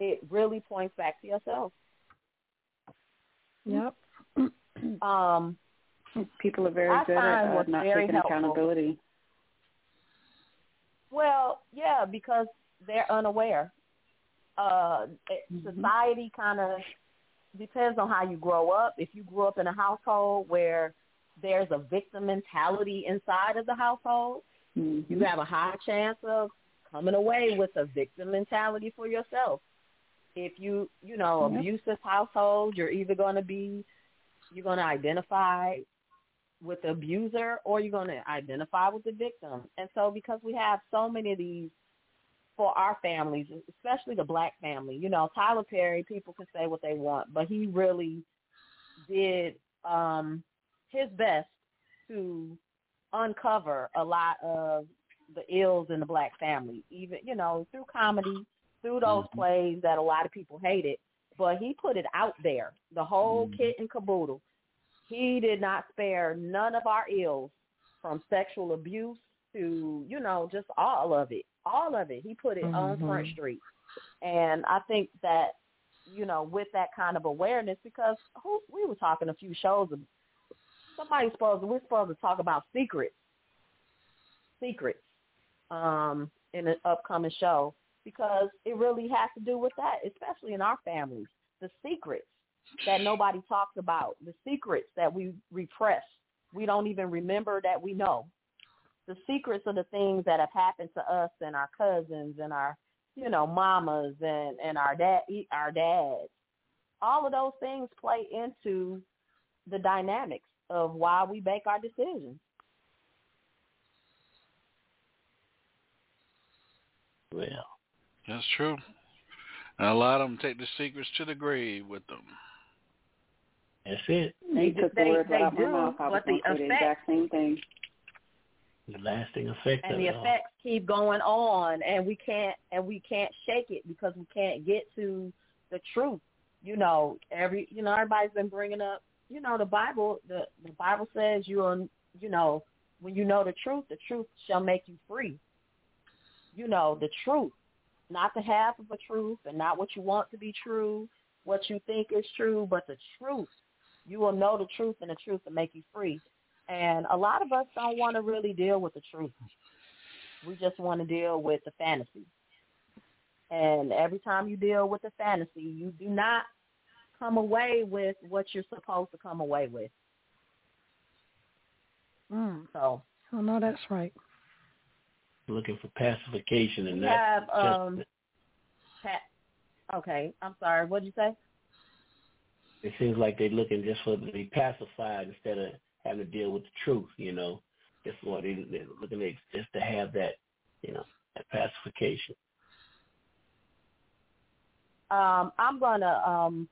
Speaker 8: It really points back to yourself.
Speaker 5: Yep. (clears throat)
Speaker 8: Um
Speaker 13: people are very
Speaker 8: I
Speaker 13: good at uh, not taking
Speaker 8: helpful-
Speaker 13: accountability.
Speaker 8: Well, yeah, because they're unaware. Uh, it- Society kind of depends on how you grow up. If you grew up in a household where there's a victim mentality inside of the household,
Speaker 13: Mm-hmm.
Speaker 8: you have a high chance of coming away with a victim mentality for yourself. If you, you know,
Speaker 13: Yep.
Speaker 8: abusive household, you're either going to be, you're going to identify with the abuser or you're going to identify with the victim. And so because we have so many of these for our families, especially the black family, you know, Tyler Perry, people can say what they want, but he really did um his best to uncover a lot of the ills in the black family, even, you know, through comedy, through those plays that a lot of people hated. but he put it out there, the whole
Speaker 9: Mhm.
Speaker 8: kit and caboodle. He did not spare none of our ills from sexual abuse to, you know, just all of it. All of it. He put it on Front. Street. And I think that, you know, with that kind of awareness, because who, we were talking a few shows, somebody's supposed we're supposed to talk about secrets, secrets, um, in an upcoming show because it really has to do with that, especially in our families. The secrets that nobody talks about, the secrets that we repress, we don't even remember that we know. The secrets of the things that have happened to us and our cousins and our, you know, mamas and and our dad, our dads. All of those things play into the dynamics of why we make our decisions.
Speaker 4: Well,
Speaker 3: That's true. And a lot of them take the secrets to the grave with them.
Speaker 4: that's it.
Speaker 8: They
Speaker 13: You took the
Speaker 8: they-
Speaker 13: words
Speaker 8: they
Speaker 13: right out my mouth. I was
Speaker 8: but the
Speaker 13: going to say the
Speaker 8: effect-
Speaker 13: exact same thing.
Speaker 4: The lasting effect
Speaker 8: and
Speaker 4: of
Speaker 8: the
Speaker 4: it all.
Speaker 8: effects keep going on and we can't and we can't shake it because we can't get to the truth you know every you know everybody's been bringing up you know the bible the the bible says you'll you know when you know the truth the truth shall make you free you know the truth not the half of a truth and not what you want to be true what you think is true but the truth you will know the truth and the truth will make you free and a lot of us don't want to really deal with the truth. We just want to deal with the fantasy. And every time you deal with the fantasy, you do not come away with what you're supposed to come away with.
Speaker 5: Mm.
Speaker 8: So
Speaker 5: Oh no, that's right.
Speaker 4: Looking for pacification and
Speaker 8: we
Speaker 4: that.
Speaker 8: have um pa- okay, I'm sorry, What did you say?
Speaker 4: it seems like they're looking just for to be pacified instead of having to deal with the truth. You know, that's what they, they're looking at just to have that, you know, that pacification.
Speaker 8: um, I'm gonna um,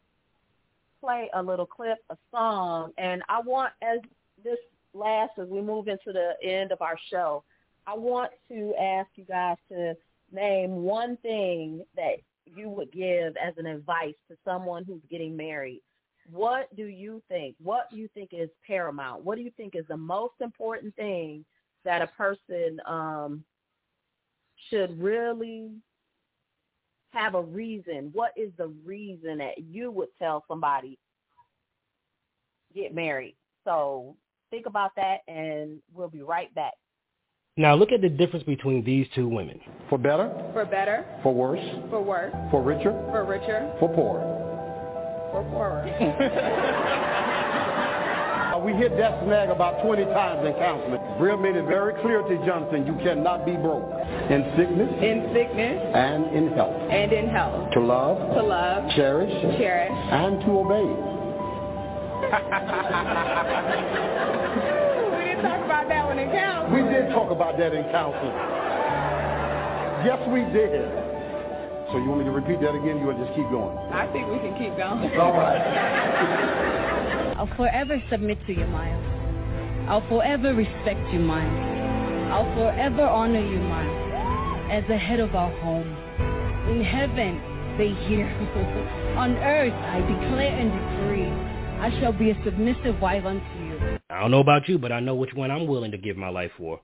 Speaker 8: play a little clip, a song, and I want as this lasts as we move into the end of our show, I want to ask you guys to name one thing that you would give as an advice to someone who's getting married. What do you think? What do you think is paramount? What do you think is the most important thing that a person um, should really have a reason. What is the reason that you would tell somebody get married? So think about that, and we'll be right back.
Speaker 12: Now look at the difference between these two women.
Speaker 14: For better,
Speaker 15: For better,
Speaker 14: for worse,
Speaker 15: for worse,
Speaker 14: for richer,
Speaker 15: for richer,
Speaker 14: for poorer.
Speaker 15: for poorer. (laughs) (laughs)
Speaker 14: Uh, we hit that snag about 20 times in counseling. Brill made it very clear to Johnson, you cannot be broke in sickness
Speaker 15: in sickness
Speaker 14: and in health.
Speaker 15: and in health.
Speaker 14: To love,
Speaker 15: To love,
Speaker 14: cherish,
Speaker 15: cherish,
Speaker 14: and to obey. (laughs)
Speaker 15: We
Speaker 14: did talk about that in counseling. Yes, we did. So you want me to repeat that again? You want to just keep going?
Speaker 15: I think we can keep going.
Speaker 14: All right. (laughs)
Speaker 16: I'll forever submit to you, Miles. I'll forever respect you, Miles. I'll forever honor you, Miles, as the head of our home. In heaven, they hear. (laughs) On earth, I declare and decree, I shall be a submissive wife unto you.
Speaker 12: I don't know about you, but I know which one I'm willing to give my life for.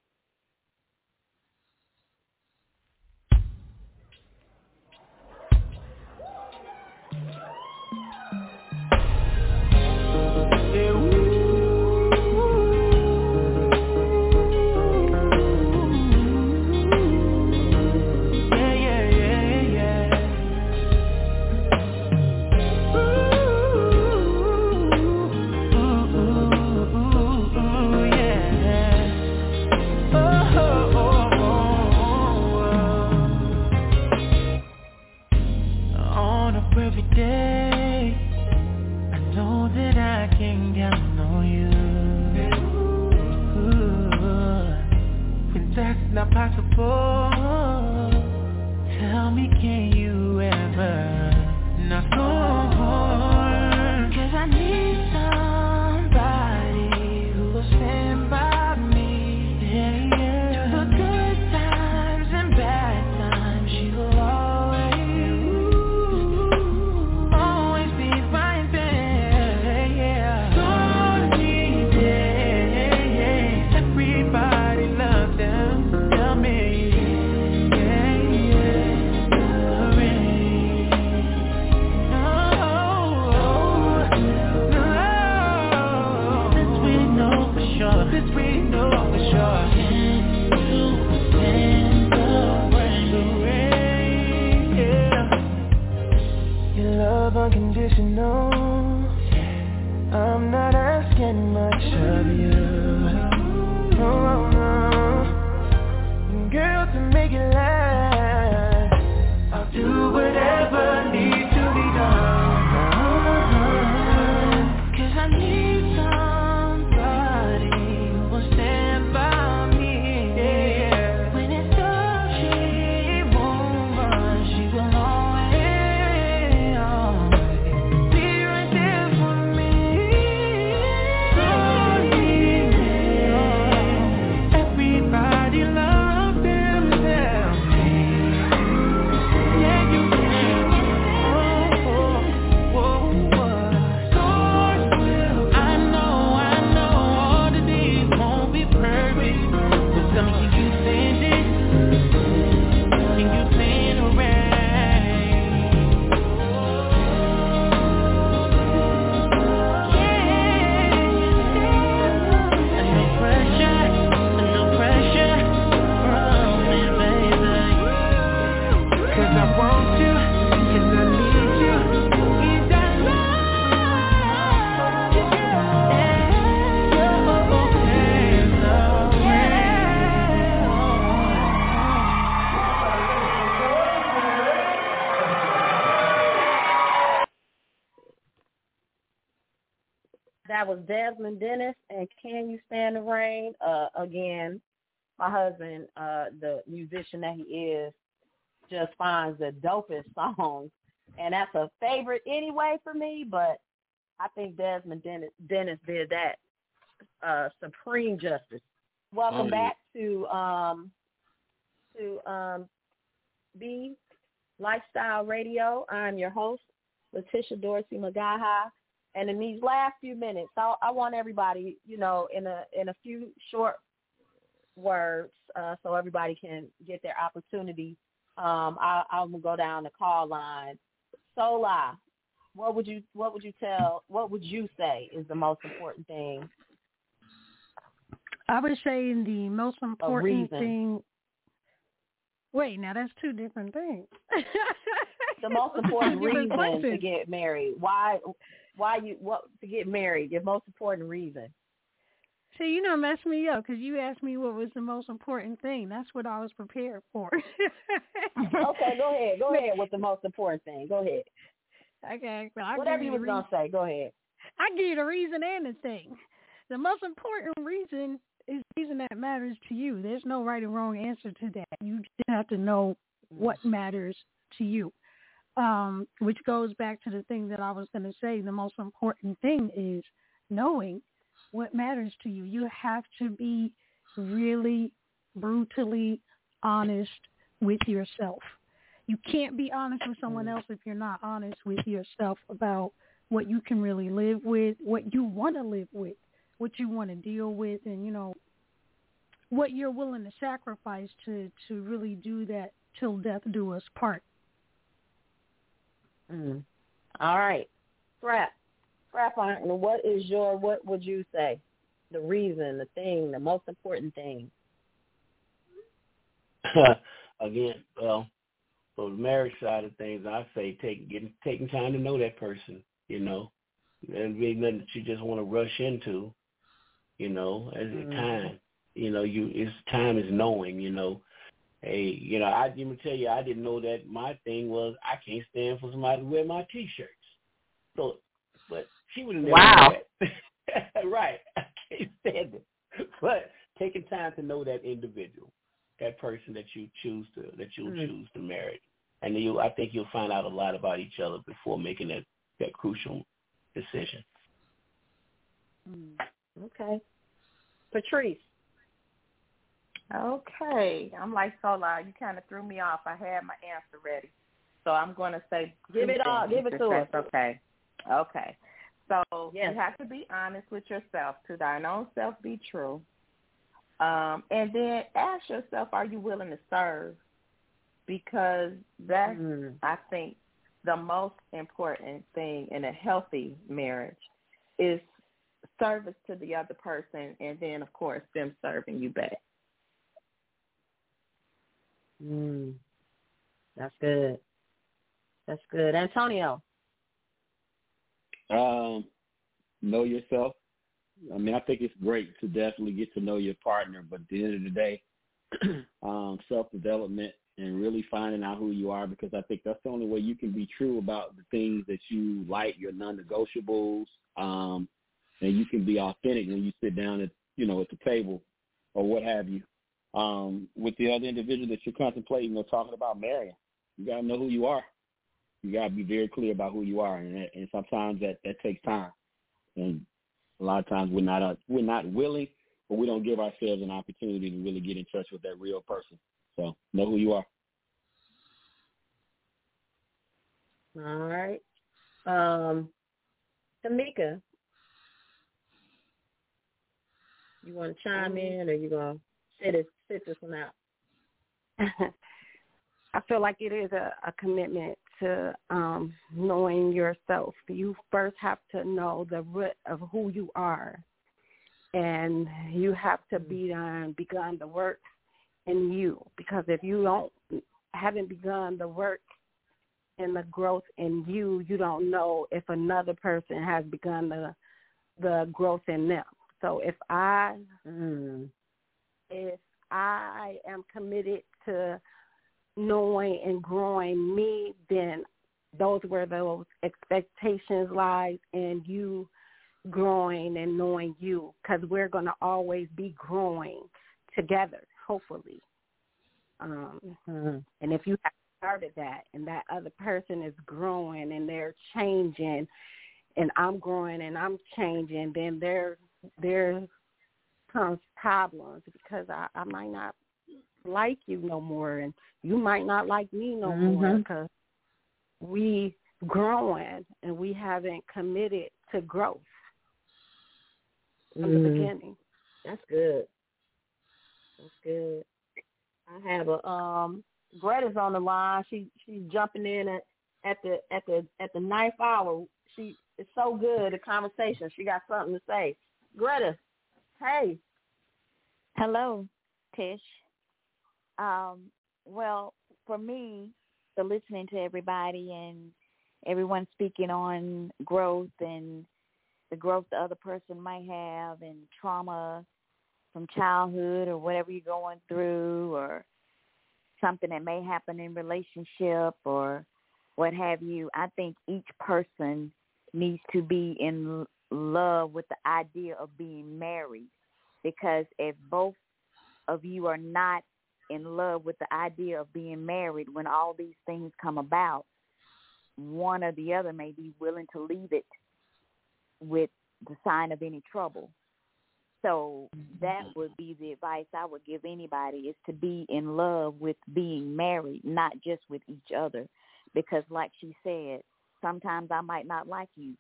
Speaker 2: Not
Speaker 8: was Desmond Dennis and Can You Stand the Rain? Uh, again, my husband, uh, the musician that he is, just finds the dopest (laughs) songs. And that's a favorite anyway for me, but I think Desmond Dennis, Dennis did that uh, supreme justice. Welcome
Speaker 2: Oh, yeah.
Speaker 8: back to um, to um, BE Lifestyle Radio. I'm your host, Letitia Dorsey McGaha. And in these last few minutes, I, I want everybody, you know, in a in a few short words, uh, so everybody can get their opportunity. Um, I, I'm gonna go down the call line. Sola, what would you what would you tell what would you say is the most important thing?
Speaker 5: I would say the most important thing. Wait, now that's two different things.
Speaker 8: The most (laughs) important reason to get married. Why why you what to get married? Your most important reason.
Speaker 5: See, you know, mess me up because you asked me what was the most important thing. That's what I was prepared for. (laughs)
Speaker 8: okay, go ahead. Go ahead with the most important thing. Go ahead.
Speaker 5: Okay, well, I'll
Speaker 8: Whatever you was gonna say, go ahead.
Speaker 5: I give you the reason and the thing. The most important reason is the reason that matters to you. There's no right or wrong answer to that. You just have to know what matters to you. Um, which goes back to the thing that I was going to say. The most important thing is knowing what matters to you. You have to be really brutally honest with yourself. You can't be honest with someone else if you're not honest with yourself about what you can really live with, what you want to live with, what you want to deal with, and you know what you're willing to sacrifice to to really do that till death do us part.
Speaker 8: Mm. All right. Scrap. Scrap on what is your what would you say? The reason, the thing, the most important thing. (laughs)
Speaker 4: Again, well, for the marriage side of things, I say take getting taking time to know that person. You know, there'd be nothing that you just want to rush into. You know, as
Speaker 8: Mhm.
Speaker 4: a time. You know, you it's time is knowing. You know, hey, you know, I didn't tell you I didn't know that my thing was I can't stand for somebody to wear my t-shirts. So, but she would have never
Speaker 8: Wow. (laughs)
Speaker 4: right, I can't stand it. But taking time to know that individual, that person that you choose to that you
Speaker 8: Mhm.
Speaker 4: choose to marry, and you, I think you'll find out a lot about each other before making that that crucial decision.
Speaker 8: Okay. Patrice.
Speaker 6: Okay. I'm like Solar. You kind of threw me off. I had my answer ready. So I'm going to say
Speaker 8: Give it all- give it to us.
Speaker 6: Okay. Okay. So
Speaker 8: Yes.
Speaker 6: you have to be honest with yourself. To thine own self be true. Um, and then ask yourself, are you willing to serve? Because that's,
Speaker 8: Mm.
Speaker 6: I think, the most important thing in a healthy marriage is service to the other person and then, of course, them serving you back.
Speaker 8: Mm. That's good. That's good. Antonio.
Speaker 9: Um, know yourself. I mean, I think it's great to definitely get to know your partner, but at the end of the day, (clears throat) um, self development, and really finding out who you are because I think that's the only way you can be true about the things that you like, your non-negotiables, um, and you can be authentic when you sit down at you know at the table or what have you um, with the other individual that you're contemplating or talking about marrying. You gotta know who you are. You gotta be very clear about who you are, and, and sometimes that that takes time. And a lot of times we're not uh, we're not willing, but we don't give ourselves an opportunity to really get in touch with that real person. So know who you are.
Speaker 8: All right. Um, Tamika, you want to chime in, or you gonna sit it sit this one out? (laughs)
Speaker 17: I feel like it is a, a commitment to um, knowing yourself. You first have to know the root of who you are, and you have to be done begun the work in you. Because if you don't haven't begun the work and the growth in you, you don't know if another person has begun the the growth in them. So if I
Speaker 8: mm.
Speaker 17: If I am committed to knowing and growing me, then those where those expectations lies and you growing and knowing you because we're going to always be growing together, hopefully. Um,
Speaker 8: mm-hmm.
Speaker 17: And if you have started that and that other person is growing and they're changing and I'm growing and I'm changing, then there there comes problems because I, I might not like you no more and you might not like me no
Speaker 8: mm-hmm.
Speaker 17: more because we growing and we haven't committed to growth from
Speaker 8: mm-hmm.
Speaker 17: the beginning.
Speaker 8: That's good. That's good. I have a um Greta's on the line. She she's jumping in at, at the at the at the ninth hour. She it's so good the conversation. She got something to say. Greta, hey.
Speaker 18: Hello, Tish. Um, well, for me, the listening to everybody and everyone speaking on growth and the growth the other person might have and trauma from childhood or whatever you're going through or something that may happen in relationship or what have you. I think each person needs to be in love with the idea of being married because if both of you are not in love with the idea of being married when all these things come about, one or the other may be willing to leave it with the sign of any trouble. So that would be the advice I would give anybody is to be in love with being married, not just with each other. Because like she said, sometimes I might not like you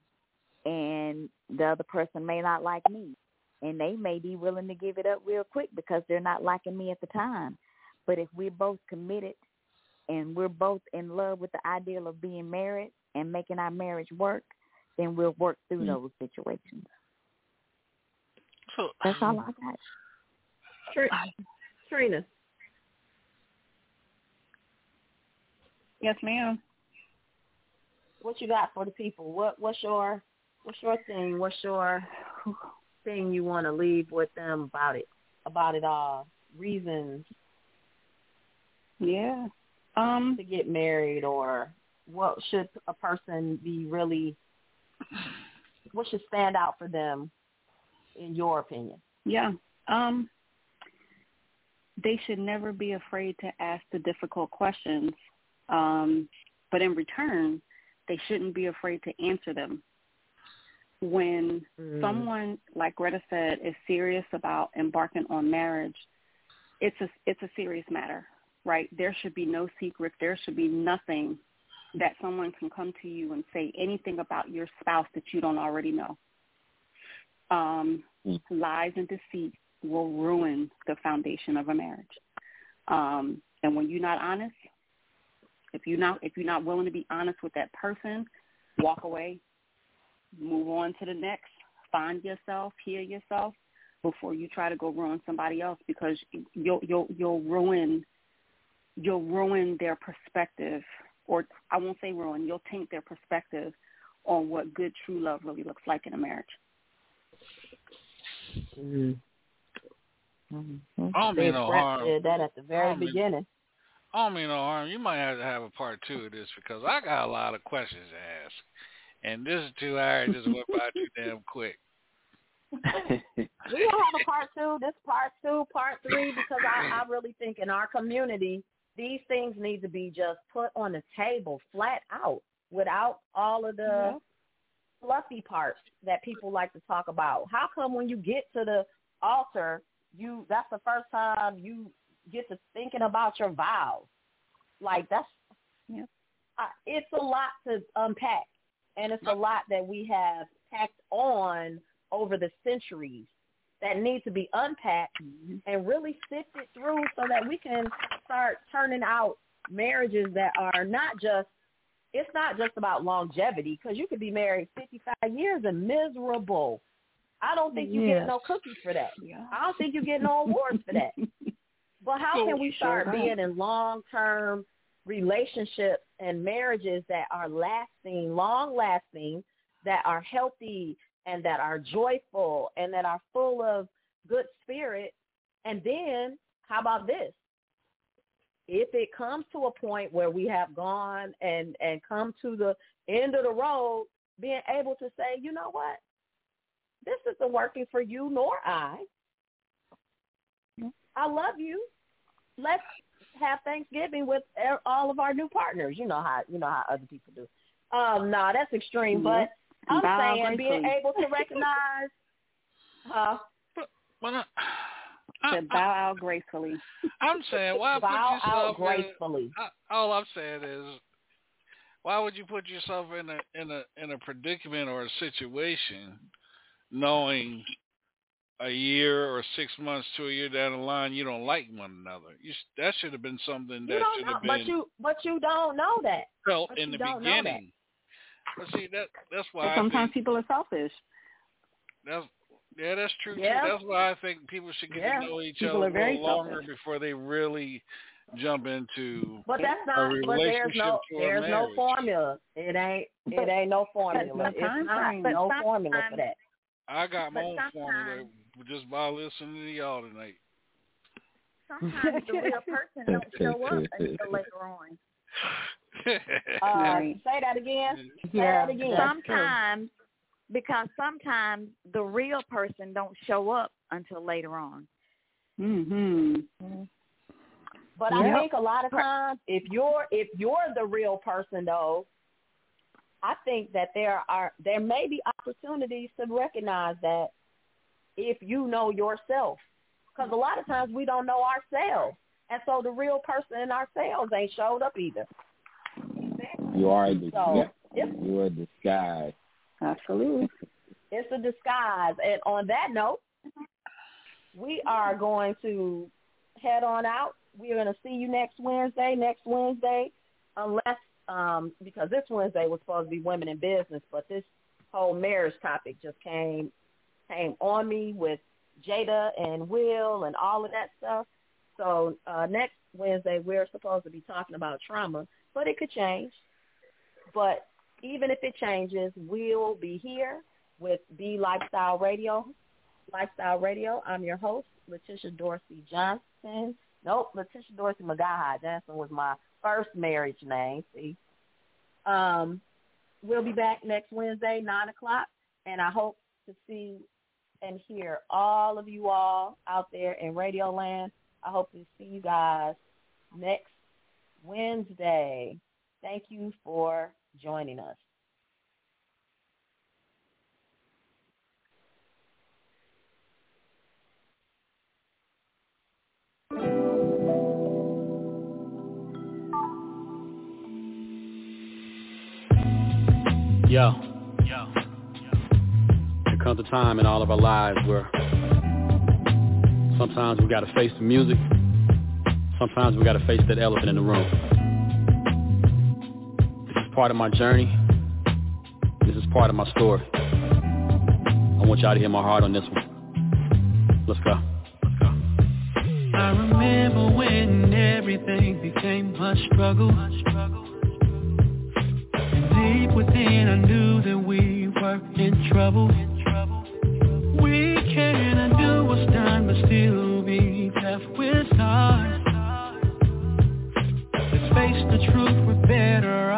Speaker 18: and the other person may not like me. And they may be willing to give it up real quick because they're not liking me at the time. But if we're both committed and we're both in love with the ideal of being married and making our marriage work, then we'll work through mm-hmm. those situations.
Speaker 3: So
Speaker 18: that's all I got.
Speaker 8: Trina.
Speaker 13: Yes, ma'am.
Speaker 8: What you got for the people? What what's your what's your thing? What's your thing you want to leave with them about it? About it all? Reasons?
Speaker 13: Yeah. Um
Speaker 8: to get married or what should a person be really what should stand out for them in your opinion?
Speaker 13: Yeah. Um they should never be afraid to ask the difficult questions. Um but in return, they shouldn't be afraid to answer them. When mm. someone, like Greta said, is serious about embarking on marriage, it's a it's a serious matter, right? There should be no secret. There should be nothing that someone can come to you and say anything about your spouse that you don't already know. Um, mm. Lies and deceit will ruin the foundation of a marriage. Um, and when you're not honest, if you're not if you're not willing to be honest with that person, walk away, move on to the next. Find yourself, heal yourself before you try to go ruin somebody else because you'll you'll you'll ruin you'll ruin their perspective or I won't say ruin, you'll taint their perspective on what good true love really looks like in a marriage.
Speaker 8: Mm-hmm.
Speaker 6: Mm-hmm.
Speaker 3: I don't mean no
Speaker 8: Brett
Speaker 3: harm.
Speaker 8: said that at the very
Speaker 3: don't mean-
Speaker 8: beginning.
Speaker 3: I don't mean no harm. You might have to have a part two of this because I got a lot of questions to ask, and this two hours just went by too damn quick.
Speaker 8: We don't have a part two. This part two, part three, because I, I really think in our community, these things need to be just put on the table, flat out, without all of the fluffy parts that people like to talk about. How come when you get to the altar, you that's the first time you get to thinking about your vows? Like that's,
Speaker 6: yeah.
Speaker 8: uh, it's a lot to unpack, and it's a lot that we have packed on over the centuries that need to be unpacked mm-hmm. and really sifted through so that we can start turning out marriages that are not just it's not just about longevity because you could be married 55 years and miserable. I don't think you
Speaker 6: Yes.
Speaker 8: get no cookies for that. I don't think you get no awards for that. (laughs) But how oh, can we start being in long-term relationships and marriages that are lasting, long-lasting, that are healthy and that are joyful and that are full of good spirit? And then how about this? If it comes to a point where we have gone and and come to the end of the road, being able to say, you know what, this isn't working for you nor I. Mm-hmm. I love you. Let's have Thanksgiving with all of our new partners. You know how you know how other people do. Um, no, that's extreme, but I'm
Speaker 13: Bow
Speaker 8: saying being
Speaker 13: gracefully.
Speaker 8: able to recognize. Huh?
Speaker 3: Well, I,
Speaker 13: To bow out gracefully.
Speaker 3: I'm saying why (laughs)
Speaker 8: Bow
Speaker 3: put
Speaker 8: out gracefully.
Speaker 3: In, I, all I'm saying is, why would you put yourself in a in a in a predicament or a situation, knowing a year or six months to a year down the line you don't like one another? You that should have been something
Speaker 8: You
Speaker 3: that
Speaker 8: don't
Speaker 3: should
Speaker 8: know,
Speaker 3: have
Speaker 8: but
Speaker 3: been
Speaker 8: you but you don't know that.
Speaker 3: felt
Speaker 8: but
Speaker 3: in
Speaker 8: you
Speaker 3: the
Speaker 8: don't know that.
Speaker 3: beginning. But see that that's why
Speaker 13: sometimes
Speaker 3: think
Speaker 13: people are selfish.
Speaker 3: that's yeah, that's true
Speaker 13: Yeah.
Speaker 3: too. That's why I think people should get
Speaker 13: Yeah.
Speaker 3: to know each
Speaker 13: People
Speaker 3: other a
Speaker 13: very
Speaker 3: little longer
Speaker 13: selfish.
Speaker 3: before they really jump into
Speaker 8: But that's
Speaker 3: a
Speaker 8: not. But there's no. There's no formula. It ain't. It ain't no formula.
Speaker 6: no
Speaker 8: It's not.
Speaker 6: But
Speaker 8: no formula for
Speaker 6: sometimes-
Speaker 8: that.
Speaker 3: I got my
Speaker 6: But
Speaker 3: own formula just by listening to y'all tonight.
Speaker 6: Sometimes the real person don't show up until later on. (laughs)
Speaker 8: Uh, Say that again. Say that again.
Speaker 18: Sometimes, because sometimes the real person don't show up until later on.
Speaker 13: Mhm.
Speaker 8: But I
Speaker 18: Yep.
Speaker 8: think a lot of times, if you're if you're the real person, though, I think that there are there may be opportunities to recognize that if you know yourself, because a lot of times we don't know ourselves, and so the real person in ourselves ain't showed up either.
Speaker 9: You are a disguise.
Speaker 8: So it's
Speaker 9: you are a disguise.
Speaker 13: Absolutely.
Speaker 8: it's a disguise. And on that note, we are going to head on out. We're going to see you next Wednesday. Next Wednesday, unless um, because this Wednesday was supposed to be women in business, but this whole marriage topic just came came on me with Jada and Will and all of that stuff. So uh, next Wednesday we're supposed to be talking about trauma, but it could change. But even if it changes, we'll be here with BE Lifestyle Radio. Lifestyle Radio. I'm your host, Letitia Dorsey Johnson. Nope, Letitia Dorsey McGaha Johnson was my first marriage name. See, um, we'll be back next Wednesday, nine o'clock, and I hope to see and hear all of you all out there in Radio Land. I hope to see you guys next Wednesday. Thank you for joining us.
Speaker 19: Yo. Comes a time in all of our lives where sometimes we gotta face the music, sometimes we gotta face that elephant in the room. This is part of my journey. This is part of my story. I want y'all to hear my heart on this one. Let's go.
Speaker 2: I remember when everything became a struggle. And deep within I knew that we were in trouble. We can undo what's done, but still be
Speaker 20: tough with time. Let's face the truth, we're better
Speaker 2: off.